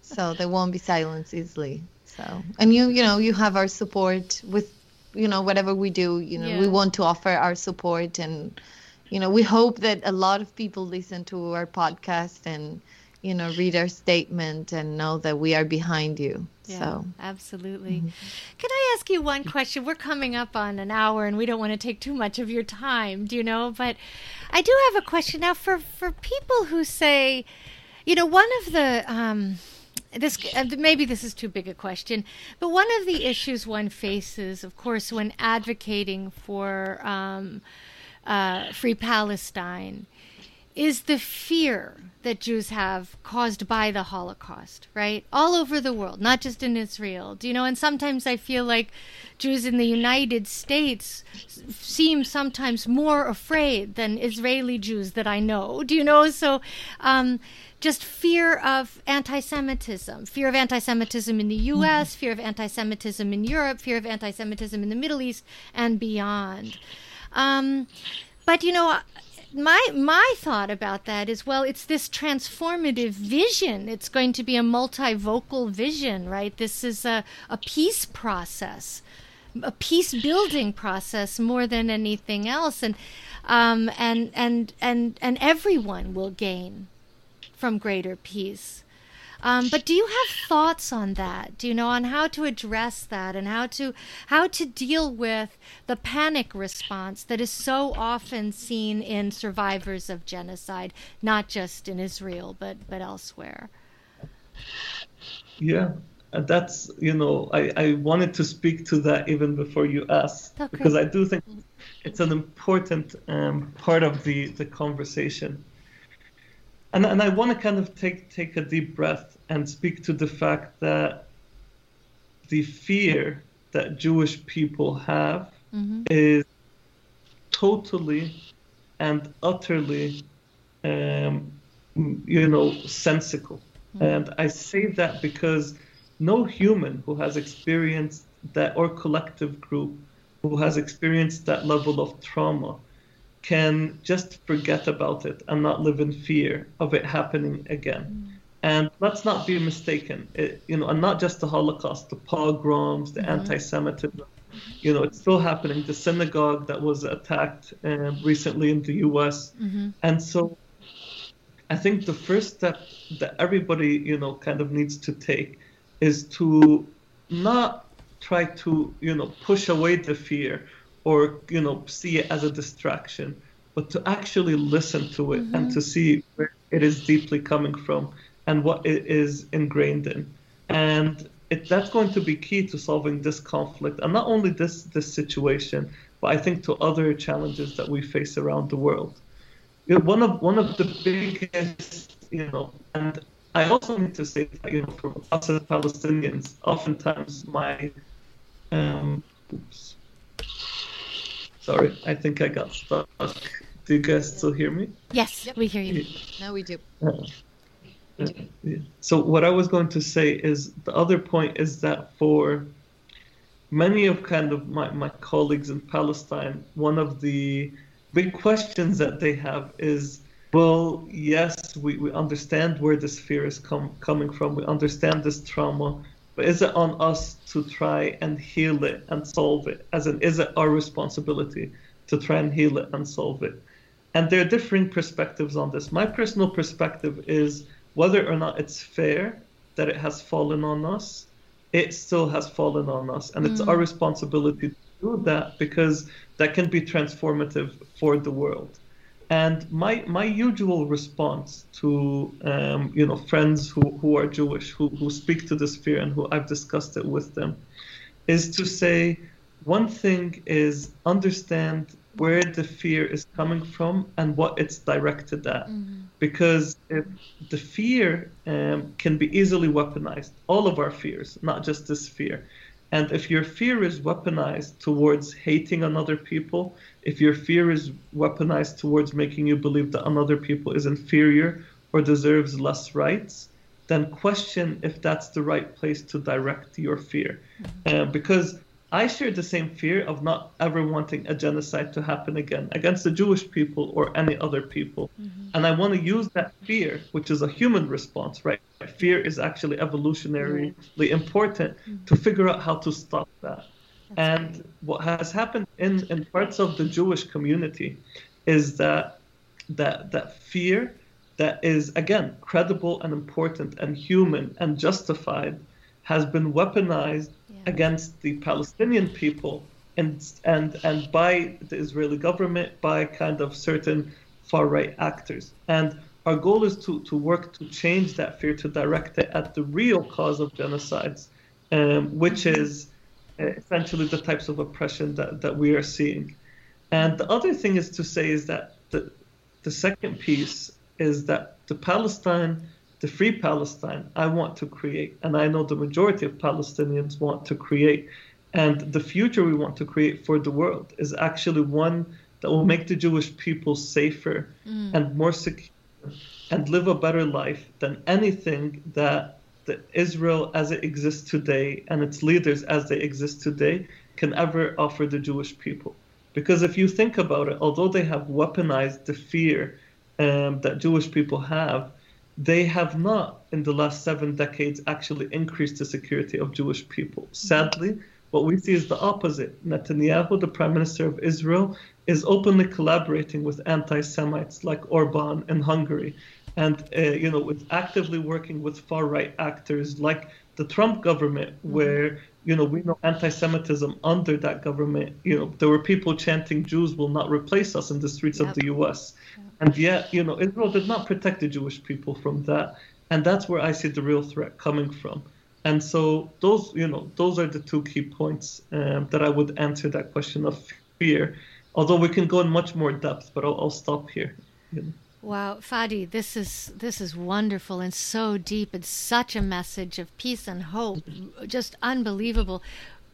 S3: so they won't be silenced easily. So, and you, you know, you have our support with, you know, whatever we do. You know, yeah. we want to offer our support and, you know, we hope that a lot of people listen to our podcast and you know read our statement and know that we are behind you yeah, so
S1: absolutely. mm-hmm. can i ask you one question? We're coming up on an hour and we don't want to take too much of your time do you know? But i do have a question now for for people who say you know one of the um this uh, maybe this is too big a question, but one of the issues one faces, of course, when advocating for um, uh, free Palestine, is the fear that Jews have caused by the Holocaust, right? All over the world, not just in Israel. Do you know? And sometimes I feel like Jews in the United States seem sometimes more afraid than Israeli Jews that I know. Do you know? So, um, just fear of anti Semitism, fear of anti Semitism in the US, mm-hmm. fear of anti Semitism in Europe, fear of anti Semitism in the Middle East, and beyond. Um, but you know, my my thought about that is well it's this transformative vision. It's going to be a multivocal vision right? This is a, a peace process a peace building process more than anything else. And um, and and and and everyone will gain from greater peace um, but do you have thoughts on that? Do you know on how to address that and how to how to deal with the panic response that is so often seen in survivors of genocide, not just in Israel but but elsewhere?
S2: Yeah, that's you know I, I wanted to speak to that even before you asked because I do think it's an important um, part of the the conversation and and I want to kind of take take a deep breath and speak to the fact that the fear that Jewish people have mm-hmm. is totally and utterly, um, you know, sensical. Mm-hmm. And I say that because no human who has experienced that, or collective group who has experienced that level of trauma, can just forget about it and not live in fear of it happening again. Mm. And let's not be mistaken, it, you know, and not just the Holocaust, the pogroms, the mm-hmm. anti-Semitism, you know, it's still happening. The synagogue that was attacked uh, recently in the U.S. Mm-hmm. And so, I think the first step that everybody, you know, kind of needs to take is to not try to, you know, push away the fear or you know see it as a distraction but to actually listen to it mm-hmm. and to see where it is deeply coming from and what it is ingrained in and it, that's going to be key to solving this conflict and not only this this situation but i think to other challenges that we face around the world you know, one of one of the biggest you know and i also need to say that you know for us as palestinians oftentimes my um, oops, Sorry, I think I got stuck. Do you guys still hear me?
S1: Yes, yep. we hear you.
S3: No, we do.
S2: So what I was going to say is the other point is that for many of kind of my, my colleagues in Palestine, one of the big questions that they have is, well, yes, we, we understand where this fear is com- coming from. We understand this trauma but is it on us to try and heal it and solve it? As in, is it our responsibility to try and heal it and solve it? And there are differing perspectives on this. My personal perspective is whether or not it's fair that it has fallen on us, it still has fallen on us. And mm. it's our mm. responsibility to do that because that can be transformative for the world. And my my usual response to um, you know friends who, who are Jewish who, who speak to this fear and who I've discussed it with them is to say one thing is understand where the fear is coming from and what it's directed at. Mm-hmm. Because if the fear um, can be easily weaponized, all of our fears, not just this fear. And if your fear is weaponized towards hating another people, if your fear is weaponized towards making you believe that another people is inferior or deserves less rights, then question if that's the right place to direct your fear. Mm-hmm. Uh, because I share the same fear of not ever wanting a genocide to happen again against the Jewish people or any other people. Mm-hmm. And I want to use that fear, which is a human response, right? Fear is actually evolutionarily important mm-hmm. to figure out how to stop that and what has happened in, in parts of the Jewish community is that that that fear that is again credible and important and human and justified has been weaponized yeah. against the Palestinian people and and and by the Israeli government by kind of certain far right actors and our goal is to, to work to change that fear to direct it at the real cause of genocides um, which is uh, essentially the types of oppression that, that we are seeing and the other thing is to say is that the, the second piece is that the Palestine, the free Palestine, I want to create, and I know the majority of Palestinians want to create, and the future we want to create for the world is actually one that will make the Jewish people safer mm. and more secure and live a better life than anything that the Israel as it exists today and its leaders as they exist today can ever offer the Jewish people. Because if you think about it, although they have weaponized the fear um, that Jewish people have, they have not, in the last seven decades, actually increased the security of Jewish people. Sadly, what we see is the opposite. Netanyahu, the prime minister of Israel, is openly collaborating with anti-Semites like Orban in Hungary, and uh, you know, is actively working with far-right actors like the Trump government, mm-hmm. where you know we know anti-Semitism under that government. You know, there were people chanting "Jews will not replace us" in the streets yep. of the U.S. And yet, you know, Israel did not protect the Jewish people from that. And that's where I see the real threat coming from. And so those, you know, those are the two key points um, that I would answer that question of fear. Although we can go in much more depth, but I'll, I'll stop here. You know.
S1: Wow, Fadi, this is this is wonderful and so deep. It's such a message of peace and hope, just unbelievable.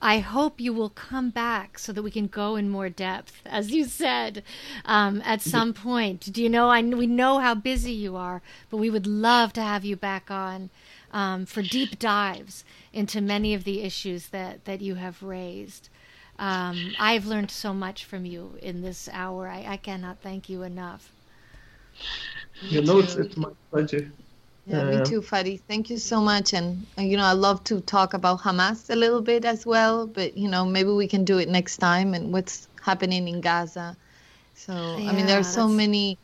S1: I hope you will come back so that we can go in more depth, as you said, um, at some point. Do you know? I we know how busy you are, but we would love to have you back on um, for deep dives into many of the issues that that you have raised. Um, I've learned so much from you in this hour. I, I cannot thank you enough.
S2: You know, it's, it's my pleasure.
S3: Yeah, me uh, too, Fadi. Thank you so much. And, uh, you know, I love to talk about Hamas a little bit as well, but, you know, maybe we can do it next time and what's happening in Gaza. So, yeah, I mean, there are so many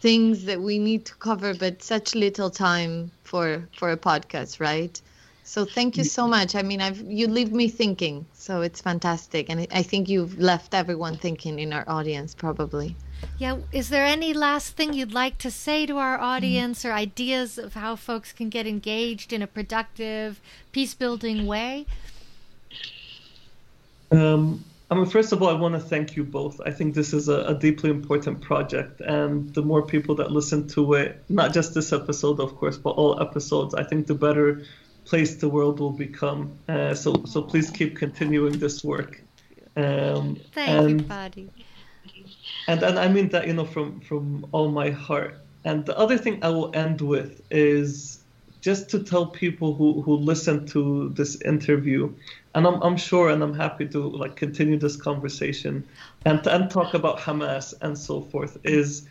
S3: things that we need to cover, but such little time for for a podcast, right? So thank you so much. I mean, I've you leave me thinking, so it's fantastic, and I think you've left everyone thinking in our audience probably.
S1: Yeah, is there any last thing you'd like to say to our audience or ideas of how folks can get engaged in a productive, peace building way?
S2: Um, I mean, first of all, I want to thank you both. I think this is a, a, deeply important project, and the more people that listen to it, not just this episode, of course, but all episodes, I think the better place the world will become. Uh, so, so please keep continuing this work.
S1: Um, thank and, you, Fadi
S2: and and I mean that you know from from all my heart. And the other thing I will end with is just to tell people who who listen to this interview, and I'm I'm sure and I'm happy to like continue this conversation, and and talk about Hamas and so forth. Is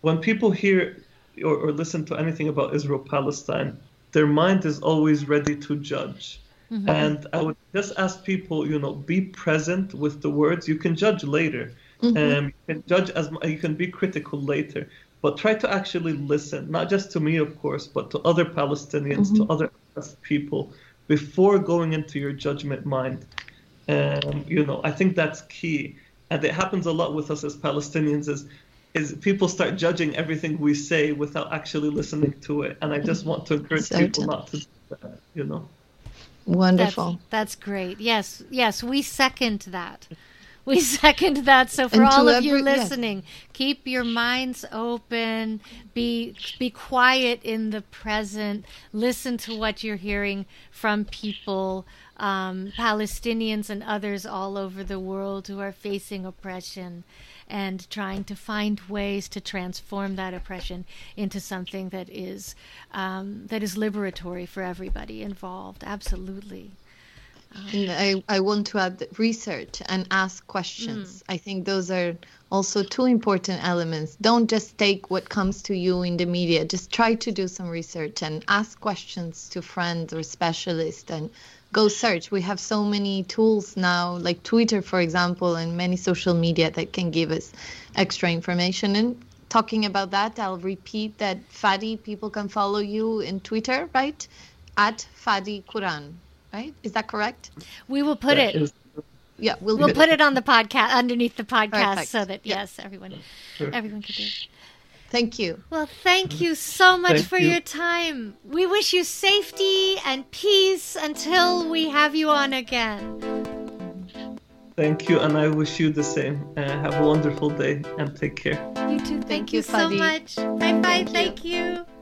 S2: when people hear or, or listen to anything about Israel Palestine, their mind is always ready to judge. Mm-hmm. And I would just ask people, you know, be present with the words. You can judge later, Mm-hmm. Um, you can judge as you can be critical later, but try to actually listen, not just to me, of course, but to other Palestinians, mm-hmm. to other people, before going into your judgment mind. Um, you know, I think that's key, and it happens a lot with us as Palestinians. Is is people start judging everything we say without actually listening to it, and I just want to encourage Certain. people not to do that. You know.
S3: Wonderful.
S1: That's, that's great. Yes, yes, we second that. We second that. So for all of every, you listening, yes. keep your minds open. Be be quiet in the present. Listen to what you're hearing from people, um, Palestinians and others all over the world who are facing oppression and trying to find ways to transform that oppression into something that is um, that is liberatory for everybody involved. Absolutely.
S3: And I, I want to add research and ask questions. Mm. I think those are also two important elements. Don't just take what comes to you in the media. Just try to do some research and ask questions to friends or specialists and go search. We have so many tools now, like Twitter, for example, and many social media that can give us extra information. And talking about that, I'll repeat that Fadi, people can follow you in Twitter, right? At Fadi Quran, right? Is that correct?
S1: We will put
S2: That
S1: it.
S2: is-
S3: Yeah, we'll,
S1: We'll put it on the podcast underneath the podcast
S3: Perfect.
S1: so that
S3: Yeah.
S1: yes, everyone everyone can do it.
S3: Thank you.
S1: Well, thank you so much
S2: Thank
S1: for
S2: you.
S1: your time. We wish you safety and peace until we have you on again.
S2: Thank you, and I wish you the same. Uh, have a wonderful day and take care.
S1: You too. Thank,
S3: Thank
S1: you,
S3: you,
S1: so much. Bye bye.
S3: Thank you.
S1: Thank you.